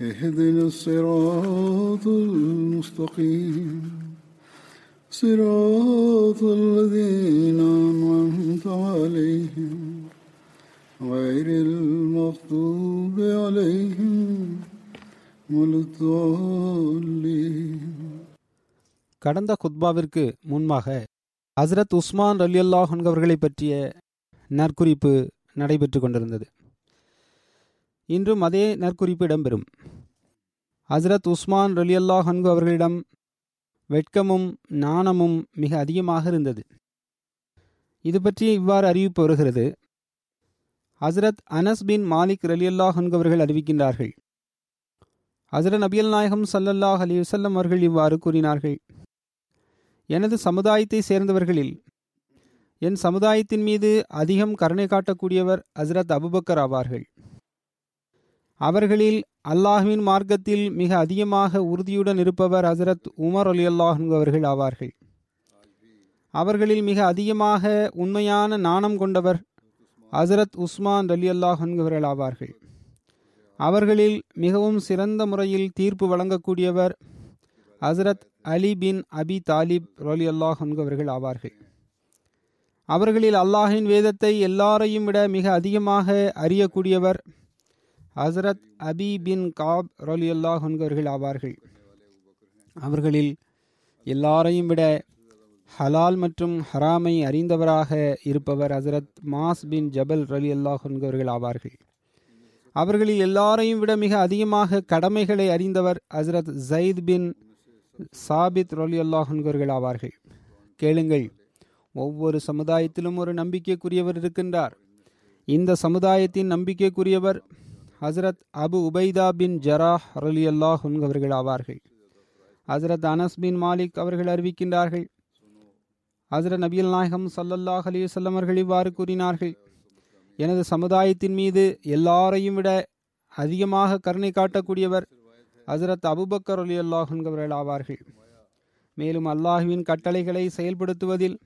اهدنا الصراط المستقيم صراط الذين أنعمت عليهم غير المغضوب عليهم ولا الضالين கடந்த குத்பாவிற்கு முன்பாக ஹசரத் உஸ்மான் ரலியல்லாஹ் அவர்களை பற்றிய நற்குறிப்பு நடைபெற்று கொண்டிருந்தது இன்றும் அதே நற்குறிப்பு இடம்பெறும் ஹசரத் உஸ்மான் ரலியல்லா ஹன்கு அவர்களிடம் வெட்கமும் நாணமும் மிக அதிகமாக இருந்தது. இது பற்றி இவ்வாறு அறிவிப்பு வருகிறது. ஹசரத் அனஸ் பின் மாலிக் ரலியல்லா ஹன்கு அவர்கள் அறிவிக்கின்றார்கள். ஹசரத் நபியல் நாயகம் சல்லல்லாஹ் அலி வசல்லம் அவர்கள் இவ்வாறு கூறினார்கள். எனது சமுதாயத்தை சேர்ந்தவர்களில் என் சமுதாயத்தின் மீது அதிகம் கருணை காட்டக்கூடியவர் ஹசரத் அபுபக்கர் ஆவார்கள். அவர்களில் அல்லாஹுவின் மார்க்கத்தில் மிக அதிகமாக உறுதியுடன் இருப்பவர் ஹசரத் உமர் அலி அல்லாஹ் அவர்கள் ஆவார்கள். அவர்களில் மிக அதிகமாக உண்மையான நாணம் கொண்டவர் ஹசரத் உஸ்மான் அலி அல்லாஹ் அவர்கள் ஆவார்கள். அவர்களில் மிகவும் சிறந்த முறையில் தீர்ப்பு வழங்கக்கூடியவர் ஹசரத் அலி பின் அபி தாலிப் ரோலி அல்லாஹ் அவர்கள் ஆவார்கள். அவர்களில் அல்லாஹின் வேதத்தை எல்லாரையும் விட மிக அதிகமாக அறியக்கூடியவர் ஹசரத் அபி பின் காப் ரலியுல்லாஹ் அல்லாஹ் அவர்கள் ஆவார்கள். அவர்களில் எல்லாரையும் விட ஹலால் மற்றும் ஹராமை அறிந்தவராக இருப்பவர் ஹசரத் மாஸ் பின் ஜபல் ரலி அல்லாஹ் அவர்கள் ஆவார்கள். அவர்களில் எல்லாரையும் விட மிக அதிகமாக கடமைகளை அறிந்தவர் ஹசரத் ஜயித் பின் சாபித் ரொலி அல்லாஹன்கர்கள் ஆவார்கள். கேளுங்கள் ஒவ்வொரு சமுதாயத்திலும் ஒரு நம்பிக்கைக்குரியவர் இருக்கின்றார். இந்த சமுதாயத்தின் நம்பிக்கைக்குரியவர் ஹசரத் அபு உபைதா பின் ஜராஹ் ரலி அல்லாஹ் அவர்கள் ஆவார்கள். ஹசரத் அனஸ் பின் மாலிக் அவர்கள் அறிவிக்கின்றார்கள். ஹசரத் நபியல் நாயகம் சல்லல்லாஹ் அலிவசல்லம் அவர்கள் இவ்வாறு கூறினார்கள். எனது சமுதாயத்தின் மீது எல்லாரையும் விட அதிகமாக கருணை காட்டக்கூடியவர் ஹசரத் அபுபக்கர் அலி அல்லாஹர்கள் ஆவார்கள். மேலும் அல்லாஹுவின் கட்டளைகளை செயல்படுத்துவதில்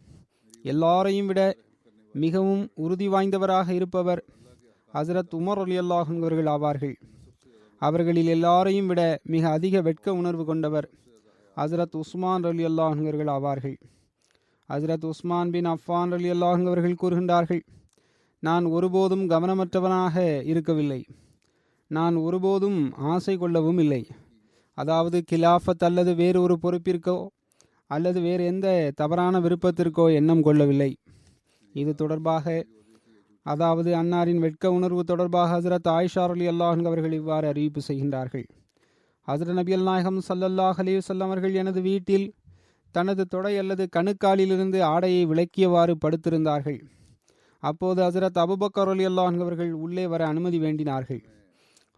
எல்லாரையும் விட மிகவும் உறுதி வாய்ந்தவராக இருப்பவர் ஹசரத் உமர் அலி அல்லாஹர்கள் ஆவார்கள். அவர்களில் எல்லாரையும் விட மிக அதிக வெட்க உணர்வு கொண்டவர் ஹசரத் உஸ்மான் அலி அல்லாஹர்கள் ஆவார்கள். ஹசரத் உஸ்மான் பின் அஃபான் அலி அல்லாஹர்கள் கூறுகின்றார்கள் நான் ஒருபோதும் கவனமற்றவனாக இருக்கவில்லை. நான் ஒருபோதும் ஆசை கொள்ளவும் இல்லை. அதாவது கிலாஃபத் அல்லது வேறு ஒரு பொறுப்பிற்கோ அல்லது வேறு எந்த தவறான விருப்பத்திற்கோ எண்ணம் கொள்ளவில்லை. இது தொடர்பாக அதாவது அன்னாரின் வெட்க உணர்வு தொடர்பாக ஹசரத் ஆயிஷார் அலி அல்லாஹன் அவர்கள் இவ்வாறு அறிவிப்பு செய்கின்றார்கள். ஹசரத் நபி அல் நாயகம் சல்லல்லாஹ் அலிவசல்லம் அவர்கள் எனது வீட்டில் தனது தொடை அல்லது கணுக்காலிலிருந்து ஆடையை விளக்கியவாறு படுத்திருந்தார்கள். அப்போது ஹசரத் அபுபக்கர் அலி அல்லாஹ் அவர்கள் உள்ளே வர அனுமதி வேண்டினார்கள்.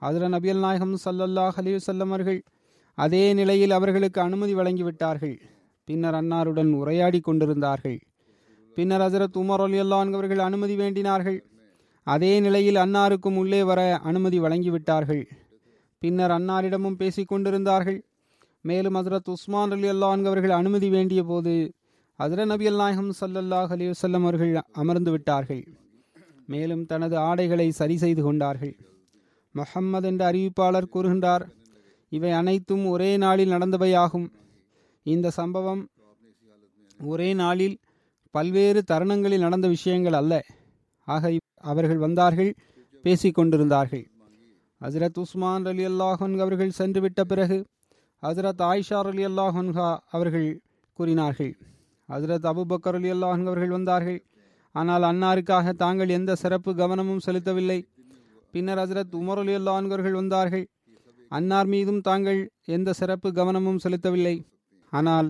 ஹசரத் நபியல் நாயகம் சல்லல்லாஹ் அலிவசல்லம் அவர்கள் அதே நிலையில் அவர்களுக்கு அனுமதி வழங்கிவிட்டார்கள். பின்னர் அன்னாருடன் உரையாடி கொண்டிருந்தார்கள். பின்னர் ஹசரத் உமர் அலி அல்லான் அவர்கள் அனுமதி வேண்டினார்கள். அதே நிலையில் அன்னாருக்கும் உள்ளே வர அனுமதி வழங்கிவிட்டார்கள். பின்னர் அன்னாரிடமும் பேசிக் கொண்டிருந்தார்கள். மேலும் ஹசரத் உஸ்மான் அலி அல்லான் அவர்கள் அனுமதி வேண்டிய போது ஹசரத் நபி அல்நாயகம் சல்லல்லாஹ் அலி வல்லம் அவர்கள் அமர்ந்து விட்டார்கள். மேலும் தனது ஆடைகளை சரி செய்து கொண்டார்கள். மொஹம்மது என்ற அறிவிப்பாளர் கூறுகின்றார் இவை அனைத்தும் ஒரே நாளில் நடந்தவையாகும். இந்த சம்பவம் ஒரே நாளில் பல்வேறு தருணங்களில் நடந்த விஷயங்கள் அல்ல. ஆக அவர்கள் வந்தார்கள் பேசி கொண்டிருந்தார்கள். ஹசரத் உஸ்மான் அலி அல்லாஹன் அவர்கள் சென்றுவிட்ட பிறகு ஹசரத் ஆயிஷா அலி அல்லாஹன்ஹா அவர்கள் கூறினார்கள் ஹசரத் அபுபக்கர் அலி அல்லாஹன் அவர்கள் வந்தார்கள். ஆனால் அன்னாருக்காக தாங்கள் எந்த சிறப்பு கவனமும் செலுத்தவில்லை. பின்னர் ஹசரத் உமர் அலி அல்லாஹன்கர்கள் வந்தார்கள். அன்னார் மீதும் தாங்கள் எந்த சிறப்பு கவனமும் செலுத்தவில்லை. ஆனால்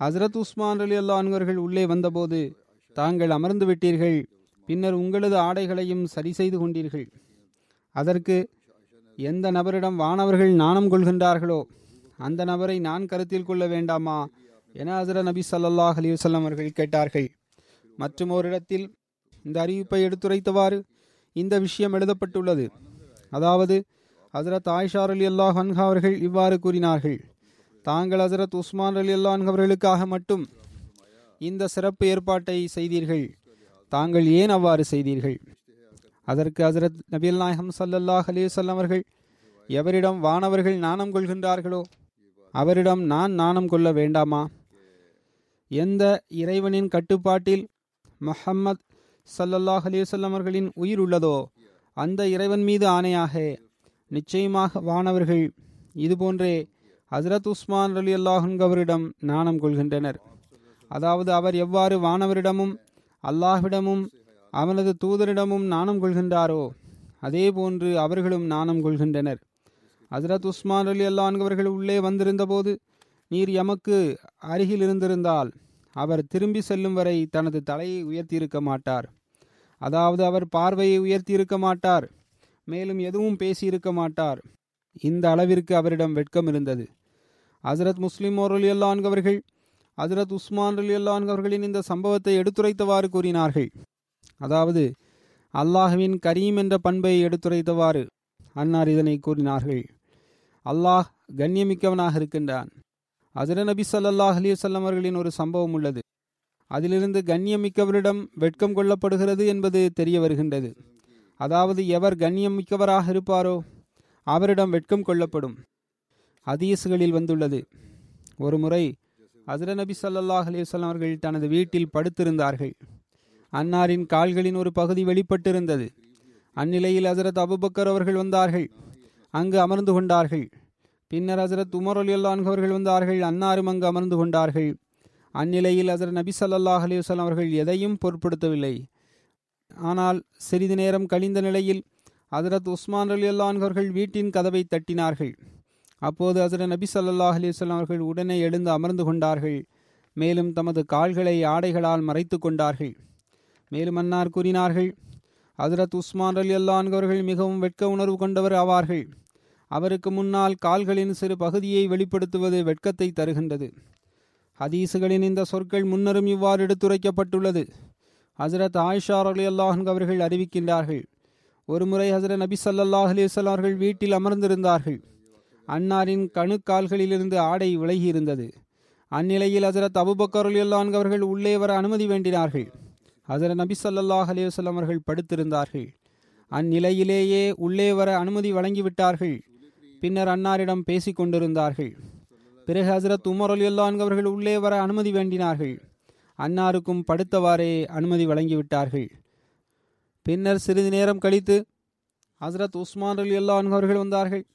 ஹசரத் உஸ்மான் அலி அல்லாஹன் அவர்கள் உள்ளே வந்தபோது தாங்கள் அமர்ந்து விட்டீர்கள் பின்னர் உங்களது ஆடைகளையும் சரி செய்து கொண்டீர்கள். அதற்கு எந்த நபரிடம் வானவர்கள் நாணம் கொள்கின்றார்களோ அந்த நபரை நான் கருத்தில் கொள்ள வேண்டாமா? என ஹசர நபி சல்லாஹ் அலைஹி அவர்கள் கேட்டார்கள். மற்றும் ஓரிடத்தில் இந்த அறிவிப்பை எடுத்துரைத்தவாறு இந்த விஷயம் எழுதப்பட்டுள்ளது. அதாவது ஹசரத் ஆயிஷார் அலி அல்லாஹ் ஹன்ஹா அவர்கள் இவ்வாறு கூறினார்கள். தாங்கள் ஹசரத் உஸ்மான் அலி அல்லாஹ் அவர்களுக்காக மட்டும் இந்த சிறப்பு ஏற்பாட்டை செய்தீர்கள். தாங்கள் ஏன் அவ்வாறு செய்தீர்கள்? அதற்கு ஹசரத் நபில் நாயகம் சல்லல்லாஹ் அலிவசல்லம் அவர்கள் எவரிடம் வானவர்கள் நாணம் கொள்கின்றார்களோ அவரிடம் நான் நாணம் கொள்ள வேண்டாமா? எந்த இறைவனின் கட்டுப்பாட்டில் முஹம்மத் சல்லல்லாஹ் அலிவசல்லம் அவர்களின் உயிர் உள்ளதோ அந்த இறைவன் மீது ஆணையாக நிச்சயமாக வானவர்கள் இதுபோன்றே ஹசரத் உஸ்மான் அலி அல்லாஹன் அவரிடம் நாணம் கொள்கின்றனர். அதாவது அவர் எவ்வாறு வானவரிடமும் அல்லாஹ்விடமும் அவனது தூதரிடமும் நாணம் கொள்கின்றாரோ அதே போன்று அவர்களும் நாணம் கொள்கின்றனர். ஹசரத் உஸ்மான் அலி அல்லான்கவர்கள் உள்ளே வந்திருந்தபோது நீர் எமக்கு அருகில் இருந்திருந்தால் அவர் திரும்பி செல்லும் வரை தனது தலையை உயர்த்தியிருக்க மாட்டார். அதாவது அவர் பார்வையை உயர்த்தியிருக்க மாட்டார் மேலும் எதுவும் பேசியிருக்க மாட்டார். இந்த அளவிற்கு அவரிடம் வெட்கம் இருந்தது. ஹசரத் முஸ்லிம் அலி அல்லான்கவர்கள் ஹசரத் உஸ்மான் அலி அல்லான்கவர்களின் இந்த சம்பவத்தை எடுத்துரைத்தவாறு கூறினார்கள். அதாவது அல்லாஹுவின் கரீம் என்ற பண்பை எடுத்துரைத்தவாறு அன்னார் இதனை கூறினார்கள். அல்லாஹ் கண்ணியமிக்கவனாக இருக்கின்றான். ஹசர நபி சல்லாஹ் அலிவசல்லம் அவர்களின் ஒரு சம்பவம் உள்ளது. அதிலிருந்து கண்ணியமிக்கவரிடம் வெட்கம் கொள்ளப்படுகிறது என்பது தெரிய வருகின்றது. அதாவது எவர் கண்ணியமிக்கவராக இருப்பாரோ அவரிடம் வெட்கம் கொள்ளப்படும். ஹதீஸ்களில் வந்துள்ளது. ஒரு முறை ஹசர நபி சல்லாஹ் அலிவசல்லாம் அவர்கள் தனது வீட்டில் படுத்திருந்தார்கள். அன்னாரின் கால்களின் ஒரு பகுதி வெளிப்பட்டிருந்தது. அந்நிலையில் ஹசரத் அபுபக்கர் அவர்கள் வந்தார்கள். அங்கு அமர்ந்து கொண்டார்கள். பின்னர் ஹசரத் உமர் அலி அவர்கள் வந்தார்கள். அன்னாரும் அங்கு அமர்ந்து கொண்டார்கள். அந்நிலையில் ஹசரத் நபி சல்லாஹ் அலிவசல்லாம் அவர்கள் எதையும் பொருட்படுத்தவில்லை. ஆனால் சிறிது நேரம் கழிந்த நிலையில் ஹசரத் உஸ்மான் அலி அவர்கள் வீட்டின் கதவை தட்டினார்கள். அப்போது அசர நபி சல்லா அலிஸ்லாம் அவர்கள் உடனே எழுந்து அமர்ந்து கொண்டார்கள். மேலும் தமது கால்களை ஆடைகளால் மறைத்து கொண்டார்கள். மேலும் அன்னார் கூறினார்கள் ஹசரத் உஸ்மான் அலி அல்லான்கவர்கள் மிகவும் வெட்க உணர்வு கொண்டவர் ஆவார்கள். அவருக்கு முன்னால் கால்களின் சிறு பகுதியை வெளிப்படுத்துவது வெட்கத்தை தருகின்றது. ஹதீசுகளின் இந்த சொற்கள் முன்னரும் இவ்வாறு எடுத்துரைக்கப்பட்டுள்ளது. ஹசரத் ஆயிஷா அலி அல்லாஹன்கவர்கள் அறிவிக்கின்றார்கள் ஒருமுறை ஹசரத் நபி சல்லாஹ் அலிவல்லாம் அவர்கள் வீட்டில் அமர்ந்திருந்தார்கள். அன்னாரின் கணுக்கால்களிலிருந்து ஆடை விலகியிருந்தது. அந்நிலையில் ஹசரத் அபுபக்கருல்லான் அவர்கள் உள்ளே வர அனுமதி வேண்டினார்கள். ஹசரத் நபி சல்லாஹ் அலிவசல்லம் அவர்கள் படுத்திருந்தார்கள். அந்நிலையிலேயே உள்ளே வர அனுமதி வழங்கிவிட்டார்கள். பின்னர் அன்னாரிடம் பேசிக் கொண்டிருந்தார்கள். பிறகு ஹசரத் உமர் அலியுல்லான் அவர்கள் உள்ளே வர அனுமதி வேண்டினார்கள். அன்னாருக்கும் படுத்தவாறே அனுமதி வழங்கிவிட்டார்கள். பின்னர் சிறிது நேரம் கழித்து ஹசரத் உஸ்மான் அலி அவர்கள் வந்தார்கள்.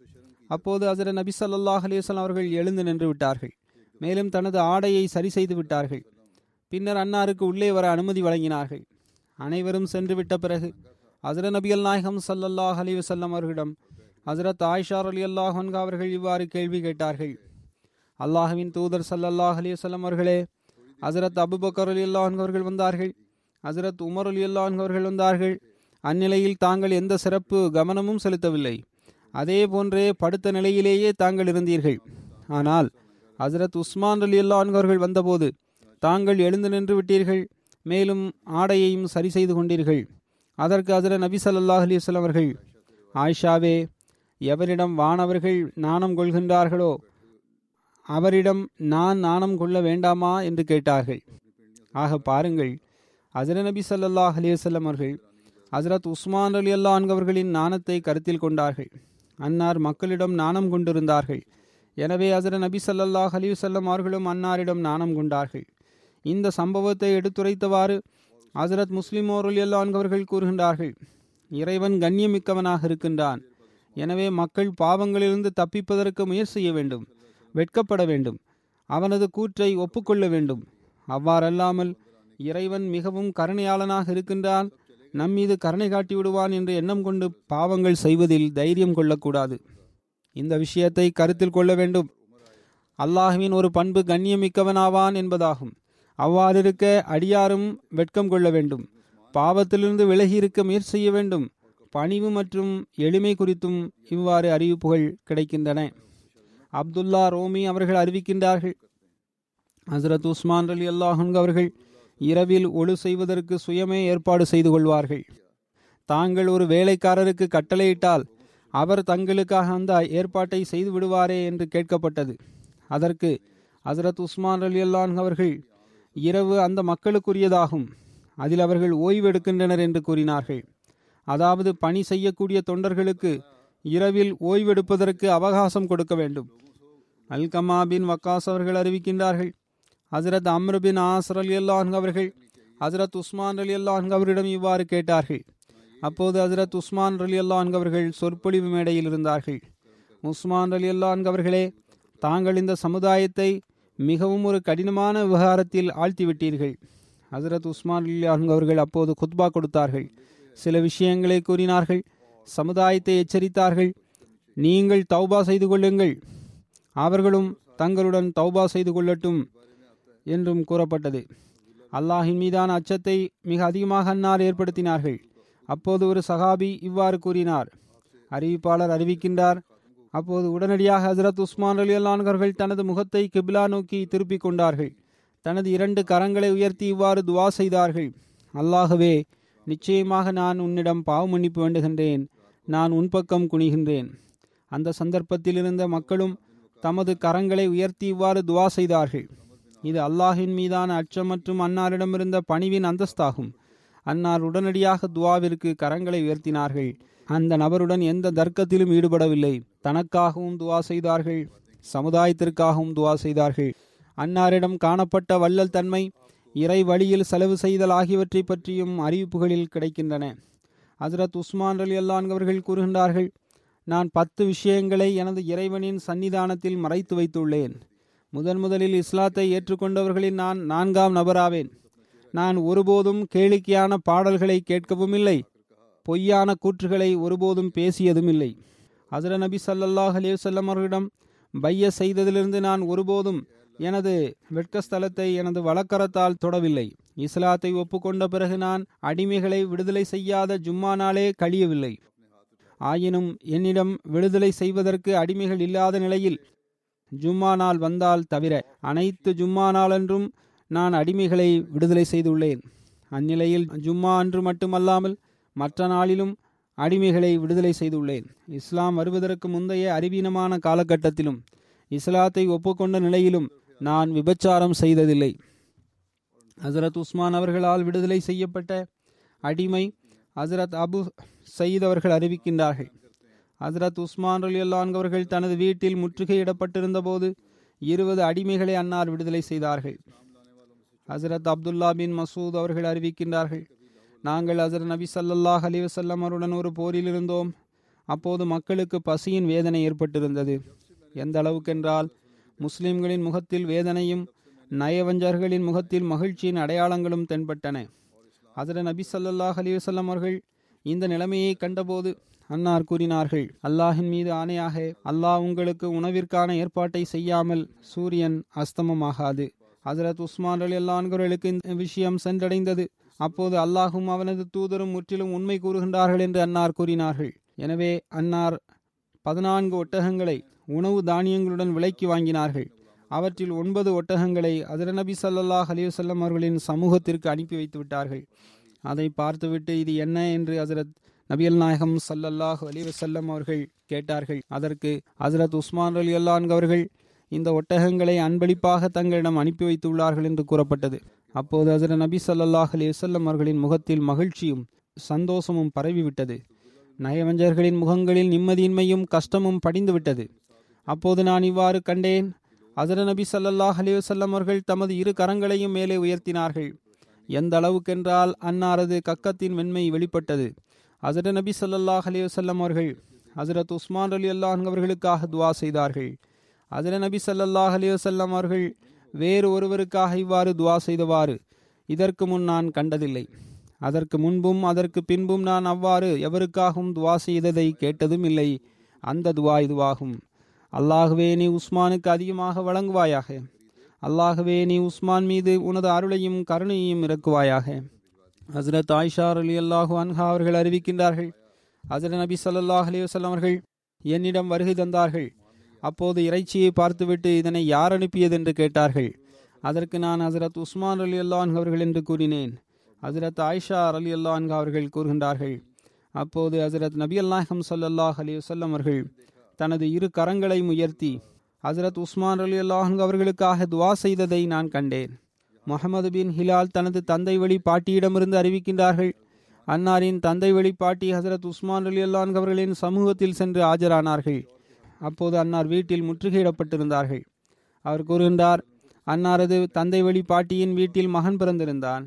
அப்போது அசர நபி சல்லாஹ் அலிவசல்லாம் அவர்கள் எழுந்து நின்று விட்டார்கள். மேலும் தனது ஆடையை சரி செய்து விட்டார்கள். பின்னர் அன்னாருக்கு உள்ளே வர அனுமதி வழங்கினார்கள். அனைவரும் சென்று விட்ட பிறகு அசர நபி நாயகம் சல்லல்லாஹ் அலி வசல்லம் அவர்களிடம் ஹசரத் ஆயிஷார் அலி அல்லாஹன்கா அவர்கள் இவ்வாறு கேள்வி கேட்டார்கள். அல்லாஹுவின் தூதர் சல்லல்லாஹ் அலி வல்லம் அவர்களே ஹசரத் அபுபக்கர் அலி அல்லாஹ் அவர்கள் வந்தார்கள். ஹசரத் உமர் அலி அல்லாஹ் அவர்கள் வந்தார்கள். அந்நிலையில் தாங்கள் எந்த சிறப்பு கவனமும் செலுத்தவில்லை. அதே போன்றே படுத்த நிலையிலேயே தாங்கள் இருந்தீர்கள். ஆனால் ஹசரத் உஸ்மான் அலி அல்லான்கவர்கள் வந்தபோது தாங்கள் எழுந்து நின்று விட்டீர்கள் மேலும் ஆடையையும் சரி செய்து கொண்டீர்கள். அதற்கு ஹசரத் நபி சல்லாஹ் அலிஸ்லாம் அவர்கள் ஆயிஷாவே எவரிடம் வானவர்கள் நாணம் கொள்கின்றார்களோ அவரிடம் நான் நாணம் கொள்ள வேண்டாமா? என்று கேட்டார்கள். ஆக பாருங்கள் ஹசரத் நபி சல்லாஹ் அலிவசல்லம் அவர்கள் ஹசரத் உஸ்மான் அலி அல்லா அவர்களின் நாணத்தை கருத்தில் கொண்டார்கள். அன்னார் மக்களிடம் நாணம் கொண்டிருந்தார்கள். எனவே அசர நபி சல்லல்லாஹ் அலிவசல்லம் அவர்களும் அன்னாரிடம் நாணம் கொண்டார்கள். இந்த சம்பவத்தை எடுத்துரைத்தவாறு ஹசரத் முஸ்லிம் அவர்கள் கூறுகின்றார்கள் இறைவன் கண்ணியமிக்கவனாக இருக்கின்றான். எனவே மக்கள் பாவங்களிலிருந்து தப்பிப்பதற்கு முயற்சி செய்ய வேண்டும் வெட்கப்பட வேண்டும் அவனது கூற்றை ஒப்புக்கொள்ள வேண்டும். அவ்வாறல்லாமல் இறைவன் மிகவும் கருணையாளனாக இருக்கின்றான் நம் மீது கருணை காட்டி விடுவான் என்று எண்ணம் கொண்டு பாவங்கள் செய்வதில் தைரியம் கொள்ளக்கூடாது. இந்த விஷயத்தை கருத்தில் கொள்ள வேண்டும். அல்லாஹுவின் ஒரு பண்பு கண்ணியமிக்கவனாவான் என்பதாகும். அவ்வாறிருக்க அடியாரும் வெட்கம் கொள்ள வேண்டும். பாவத்திலிருந்து விலகி இருக்க முயற்சி செய்ய வேண்டும். பணிவு மற்றும் எளிமை குறித்தும் இவ்வாறு அறிவிப்புகள் கிடைக்கின்றன. அப்துல்லா ரோமி அவர்கள் அறிவிக்கின்றார்கள். ஹசரத் உஸ்மான் அலி அல்லாஹன் அவர்கள் இரவில் ஒழு செய்வதற்கு சுயமே ஏற்பாடு செய்து கொள்வார்கள். தாங்கள் ஒரு வேலைக்காரருக்கு கட்டளையிட்டால் அவர் தங்களுக்காக அந்த ஏற்பாட்டை செய்து விடுவாரே என்று கேட்கப்பட்டது. அதற்கு ஹசரத் உஸ்மான் அலி அல்லான் அவர்கள் இரவு அந்த மக்களுக்குரியதாகும். அதில் அவர்கள் ஓய்வெடுக்கின்றனர் என்று கூறினார்கள். அதாவது பணி செய்யக்கூடிய தொண்டர்களுக்கு இரவில் ஓய்வெடுப்பதற்கு அவகாசம் கொடுக்க வேண்டும். அல்கமா பின் வக்காஸ் அவர்கள் அறிவிக்கின்றார்கள் ஹசரத் அம்ருபின் ஆசர் அலி அல்லாஹ் அவர்கள் ஹசரத் உஸ்மான் அலி அல்லாஹ் அவரிடம் இவ்வாறு கேட்டார்கள். அப்போது ஹசரத் உஸ்மான் அலி அல்லாஹ் அவர்கள் சொற்பொழிவு மேடையில் இருந்தார்கள். உஸ்மான் அலி அல்லாஹ் அவர்களே தாங்கள் இந்த சமுதாயத்தை மிகவும் ஒரு கடினமான விவகாரத்தில் ஆழ்த்திவிட்டீர்கள். ஹசரத் உஸ்மான் அலி அல்லாஹ் அவர்கள் அப்போது குத்பா கொடுத்தார்கள். சில விஷயங்களை கூறினார்கள் சமுதாயத்தை எச்சரித்தார்கள். நீங்கள் தௌபா செய்து கொள்ளுங்கள். அவர்களும் தங்களுடன் தௌபா செய்து கொள்ளட்டும். என்றும் கூறப்பட்டது. அல்லாஹின் மீதான அச்சத்தை மிக அதிகமாக அன்னார் ஏற்படுத்தினார்கள். அப்போது ஒரு சகாபி இவ்வாறு கூறினார். அறிவிப்பாளர் அறிவிக்கின்றார் அப்போது உடனடியாக ஹசரத் உஸ்மான் அலி அல்லான்கர்கள் தனது முகத்தை கிபிலா நோக்கி திருப்பிக் கொண்டார்கள். தனது இரண்டு கரங்களை உயர்த்தி இவ்வாறு துவா செய்தார்கள். அல்லாகவே நிச்சயமாக நான் உன்னிடம் பாவ மன்னிப்பு வேண்டுகின்றேன். நான் உன் பக்கம் குனிகின்றேன். அந்த சந்தர்ப்பத்தில் இருந்த மக்களும் தமது கரங்களை உயர்த்தி இவ்வாறு துவா செய்தார்கள். இது அல்லாஹின் மீதான அச்சம் மற்றும் அன்னாரிடமிருந்த பணிவின் அந்தஸ்தாகும். அன்னார் உடனடியாக துவாவிற்கு கரங்களை உயர்த்தினார்கள். அந்த நபருடன் எந்த தர்க்கத்திலும் ஈடுபடவில்லை. தனக்காகவும் துவா செய்தார்கள். சமுதாயத்திற்காகவும் துவா செய்தார்கள். அன்னாரிடம் காணப்பட்ட வள்ளல் தன்மை இறை வழியில் செலவு செய்தல் ஆகியவற்றை பற்றியும் அறிவிப்புகளில் கிடைக்கின்றன. ஹசரத் உஸ்மான் அலி அல்லான்கவர்கள் கூறுகின்றார்கள் நான் பத்து விஷயங்களை எனது இறைவனின் சன்னிதானத்தில் மறைத்து வைத்துள்ளேன். முதன் முதலில் இஸ்லாத்தை ஏற்றுக்கொண்டவர்களில் நான் நான்காம் நபராவேன். நான் ஒருபோதும் கேளிக்கையான பாடல்களை கேட்கவும் இல்லை பொய்யான கூற்றுகளை ஒருபோதும் பேசியதும் இல்லை ஹசர நபி சல்லல்லாஹ் அலிவசல்லம் அவர்களிடம் பைய செய்ததிலிருந்து நான் ஒருபோதும் எனது வெட்கஸ்தலத்தை எனது வழக்கரத்தால் தொடவில்லை. இஸ்லாத்தை ஒப்புக்கொண்ட பிறகு நான் அடிமைகளை விடுதலை செய்யாத ஜும்மா நாளே கழியவில்லை. ஆயினும் என்னிடம் விடுதலை செய்வதற்கு அடிமைகள் இல்லாத நிலையில் ஜும்மா நாள் வந்தால் தவிர அனைத்து ஜும்மா நாளன்றும் நான் அடிமைகளை விடுதலை செய்துள்ளேன். அந்நிலையில் ஜும்மா அன்று மட்டுமல்லாமல் மற்ற நாளிலும் அடிமைகளை விடுதலை செய்துள்ளேன். இஸ்லாம் வருவதற்கு முந்தைய அறிவீனமான காலகட்டத்திலும் இஸ்லாத்தை ஒப்புக்கொண்ட நிலையிலும் நான் விபச்சாரம் செய்ததில்லை. ஹசரத் உஸ்மான் அவர்களால் விடுதலை செய்யப்பட்ட அடிமை ஹசரத் அபு சயீத் அவர்கள் அறிவிக்கின்றார்கள். ஹசரத் உஸ்மான் அலி அவர்கள் தனது வீட்டில் முற்றுகையிடப்பட்டிருந்த போது இருபது அடிமைகளை அன்னார் விடுதலை செய்தார்கள். ஹசரத் அப்துல்லா பின் மசூத் அவர்கள் அறிவிக்கின்றார்கள் நாங்கள் ஹசரத் நபி சல்லாஹ் அலிவசல்லம் அவருடன் ஒரு போரில் இருந்தோம். அப்போது மக்களுக்கு பசியின் வேதனை ஏற்பட்டிருந்தது. எந்த அளவுக்கென்றால் முஸ்லிம்களின் முகத்தில் வேதனையும் நயவஞ்சர்களின் முகத்தில் மகிழ்ச்சியின் அடையாளங்களும் தென்பட்டன. அதர நபி சல்லாஹ் அலிவசல்லம் அவர்கள் இந்த நிலைமையை கண்டபோது அன்னார் கூறினார்கள் அல்லாஹின் மீது ஆணையாக அல்லாஹ் உங்களுக்கு உணவிற்கான ஏற்பாட்டை செய்யாமல் சூரியன் அஸ்தமமாகாது. ஹசரத் உஸ்மான் அலி அல்லான்களுக்கு இந்த விஷயம் சென்றடைந்தது. அப்போது அல்லாஹும் அவனது தூதரும் முற்றிலும் உண்மை கூறுகின்றார்கள் என்று அன்னார் கூறினார்கள். எனவே அன்னார் பதினான்கு ஒட்டகங்களை உணவு தானியங்களுடன் விலைக்கு வாங்கினார்கள். அவற்றில் ஒன்பது ஒட்டகங்களை அதிர சல்லாஹ் அலிவசல்லம் அவர்களின் சமூகத்திற்கு அனுப்பி வைத்து விட்டார்கள் அதை பார்த்துவிட்டு இது என்ன? என்று ஹசரத் நபியல் நாயகம் சல்லல்லாஹ் அலிவசல்லம் அவர்கள் கேட்டார்கள் அதற்கு ஹசரத் உஸ்மான் அலி அல்லான் அவர்கள் இந்த ஒட்டகங்களை அன்பளிப்பாக தங்களிடம் அனுப்பி வைத்துள்ளார்கள் என்று கூறப்பட்டது. அப்போது ஹசரத் நபி சல்லாஹ் அலி வசல்லம் அவர்களின் முகத்தில் மகிழ்ச்சியும் சந்தோஷமும் பரவிவிட்டது. நயவஞ்சர்களின் முகங்களில் நிம்மதியின்மையும் கஷ்டமும் படிந்துவிட்டது. அப்போது நான் இவ்வாறு கண்டேன் அசர நபி சல்லல்லாஹ் அலிவசல்லம் அவர்கள் தமது இரு கரங்களையும் மேலே உயர்த்தினார்கள். எந்த அளவுக்கென்றால் அன்னாரது கக்கத்தின் மென்மை வெளிப்பட்டது. ஹசரத் நபி சல்லல்லாஹ் அலிவசல்லம் அவர்கள் ஹசரத் உஸ்மான் அலி அல்லாஹ் அவர்களுக்காக துவா செய்தார்கள். ஹசரத் நபி சல்லாஹ் அலைஹி வஸல்லம் அவர்கள் வேறு ஒருவருக்காக இவ்வாறு துவா செய்தவாறு இதற்கு முன் நான் கண்டதில்லை. அதற்கு முன்பும் அதற்கு பின்பும் நான் அவ்வாறு எவருக்காகவும் துவா செய்ததை கேட்டதும் இல்லை. அந்த துவா இதுவாகும். அல்லாகவே நீ உஸ்மானுக்கு அதிகமாக வழங்குவாயாக. அல்லாகவே நீ உஸ்மான் மீது உனது அருளையும் கருணையையும் இறக்குவாயாக. ஹசரத் ஆயிஷார் அலி அல்லாஹு அன்ஹா அவர்கள் அறிவிக்கின்றார்கள். ஹசரத் நபி சல்லாஹ் அலைஹி வஸல்லம் அவர்கள் என்னிடம் வருகை தந்தார்கள். அப்போது இறைச்சியை பார்த்துவிட்டு இதனை யார் அனுப்பியது என்று கேட்டார்கள். அதற்கு நான் ஹசரத் உஸ்மான் அலி அல்லான் அவர்கள் என்று கூறினேன். ஹசரத் ஆயிஷா அலி அல்லான் அவர்கள் கூறுகின்றார்கள். அப்போது ஹசரத் நபி அல்லாஹம் சல்லாஹ் அலி வல்லம் அவர்கள் தனது இரு கரங்களையும் உயர்த்தி ஹசரத் உஸ்மான் அலி அல்லாஹ் அவர்களுக்காக துவா செய்ததை நான் கண்டேன். முகமது பின் ஹிலால் தனது தந்தை வழி பாட்டியிடமிருந்து அறிவிக்கின்றார்கள். அன்னாரின் தந்தை வழி பாட்டி ஹசரத் உஸ்மான் அலி அல்லான் அவர்களின் சமூகத்தில் சென்று ஆஜரானார்கள். அப்போது அன்னார் வீட்டில் முற்றுகையிடப்பட்டிருந்தார்கள். அவர் கூறுகின்றார் அன்னாரது தந்தை வழி பாட்டியின் வீட்டில் மகன் பிறந்திருந்தான்.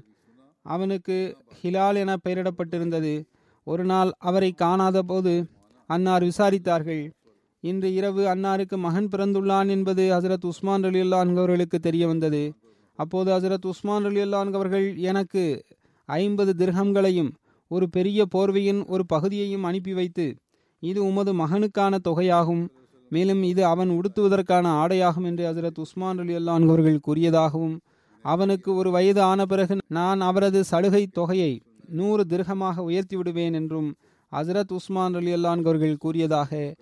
அவனுக்கு ஹிலால் என பெயரிடப்பட்டிருந்தது. ஒரு நாள் அவரை காணாத போது அன்னார் விசாரித்தார்கள். இன்று இரவு அன்னாருக்கு மகன் பிறந்துள்ளான் என்பது ஹசரத் உஸ்மான் அலி அவர்களுக்கு தெரிய வந்தது. அப்போது ஹசரத் உஸ்மான் அலி அவர்கள் எனக்கு ஐம்பது திர்ஹம்களையும் ஒரு பெரிய போர்வையின் ஒரு பகுதியையும் அனுப்பி வைத்து இது உமது மகனுக்கான தொகையாகும். மேலும் இது அவன் உடுத்துவதற்கான ஆடையாகும் என்று ஹசரத் உஸ்மான் அலி அவர்கள் கூறியதாகவும் அவனுக்கு ஒரு வயது ஆன பிறகு நான் அவரது சலுகை தொகையை நூறு திருகமாக உயர்த்தி விடுவேன் என்றும் ஹசரத் உஸ்மான் அலி அவர்கள் கூறியதாக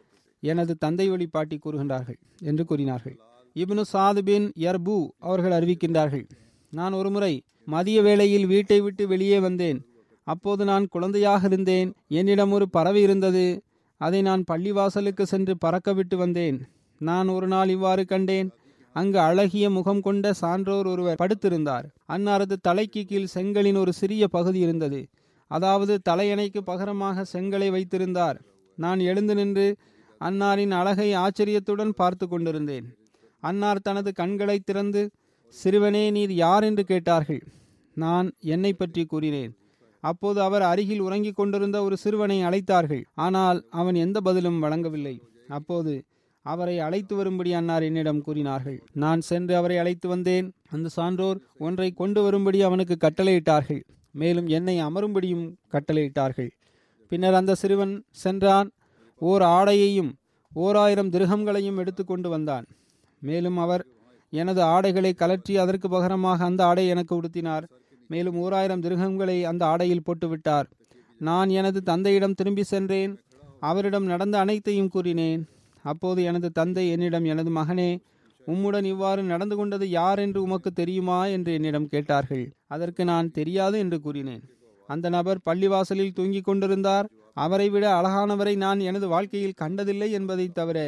எனது தந்தை வழி பாட்டி கூறுகின்றார்கள் என்று கூறினார்கள். இப்னு சாது பின் யர்பு அவர்கள் அறிவிக்கின்றார்கள் நான் ஒருமுறை மதிய வேளையில் வீட்டை விட்டு வெளியே வந்தேன். அப்போது நான் குழந்தையாக இருந்தேன். என்னிடம் ஒரு பறவை இருந்தது. அதை நான் பள்ளிவாசலுக்கு சென்று பறக்க விட்டு வந்தேன். நான் ஒரு நாள் இவ்வாறு கண்டேன். அங்கு அழகிய முகம் கொண்ட சான்றோர் ஒருவர் படுத்திருந்தார். அன்னாரது தலைக்கு கீழ் செங்கலின் ஒரு சிறிய பகுதி இருந்தது. அதாவது தலையணைக்கு பகரமாக செங்கலை வைத்திருந்தார். நான் எழுந்து நின்று அன்னாரின் அழகை ஆச்சரியத்துடன் பார்த்து கொண்டிருந்தேன். அன்னார் தனது கண்களை திறந்து சிறுவனே நீர் யார் என்று கேட்டார்கள். நான் என்னை பற்றி கூறினேன். அப்போது அவர் அருகில் உறங்கிக் கொண்டிருந்த ஒரு சிறுவனை அழைத்தார்கள். ஆனால் அவன் எந்த பதிலும் வழங்கவில்லை. அப்போது அவரை அழைத்து வரும்படி அன்னார் என்னிடம் கூறினார்கள். நான் சென்று அவரை அழைத்து வந்தேன். அந்த சான்றோர் ஒன்றை கொண்டு வரும்படி அவனுக்கு கட்டளையிட்டார்கள். மேலும் என்னை அமரும்படியும் கட்டளையிட்டார்கள். பின்னர் அந்த சிறுவன் சென்றான். ஓர் ஆடையையும் ஓர் ஆயிரம் திருகங்களையும் எடுத்துக்கொண்டு வந்தான். மேலும் அவர் எனது ஆடைகளை கலற்றி அதற்கு பகரமாக அந்த ஆடை எனக்கு உடுத்தினார். மேலும் ஓராயிரம் திருகங்களை அந்த ஆடையில் போட்டுவிட்டார் நான் எனது தந்தையிடம் திரும்பி சென்றேன். அவரிடம் நடந்த அனைத்தையும் கூறினேன். அப்போது எனது தந்தை என்னிடம் எனது மகனே உம்முடன் இவ்வாறு நடந்து கொண்டது யார் என்று உமக்கு தெரியுமா? என்று என்னிடம் கேட்டார்கள். அதற்கு நான் தெரியாது என்று கூறினேன். அந்த நபர் பள்ளிவாசலில் தூங்கிக் கொண்டிருந்தார். அவரை விட அழகானவரை நான் எனது வாழ்க்கையில் கண்டதில்லை என்பதை தவிர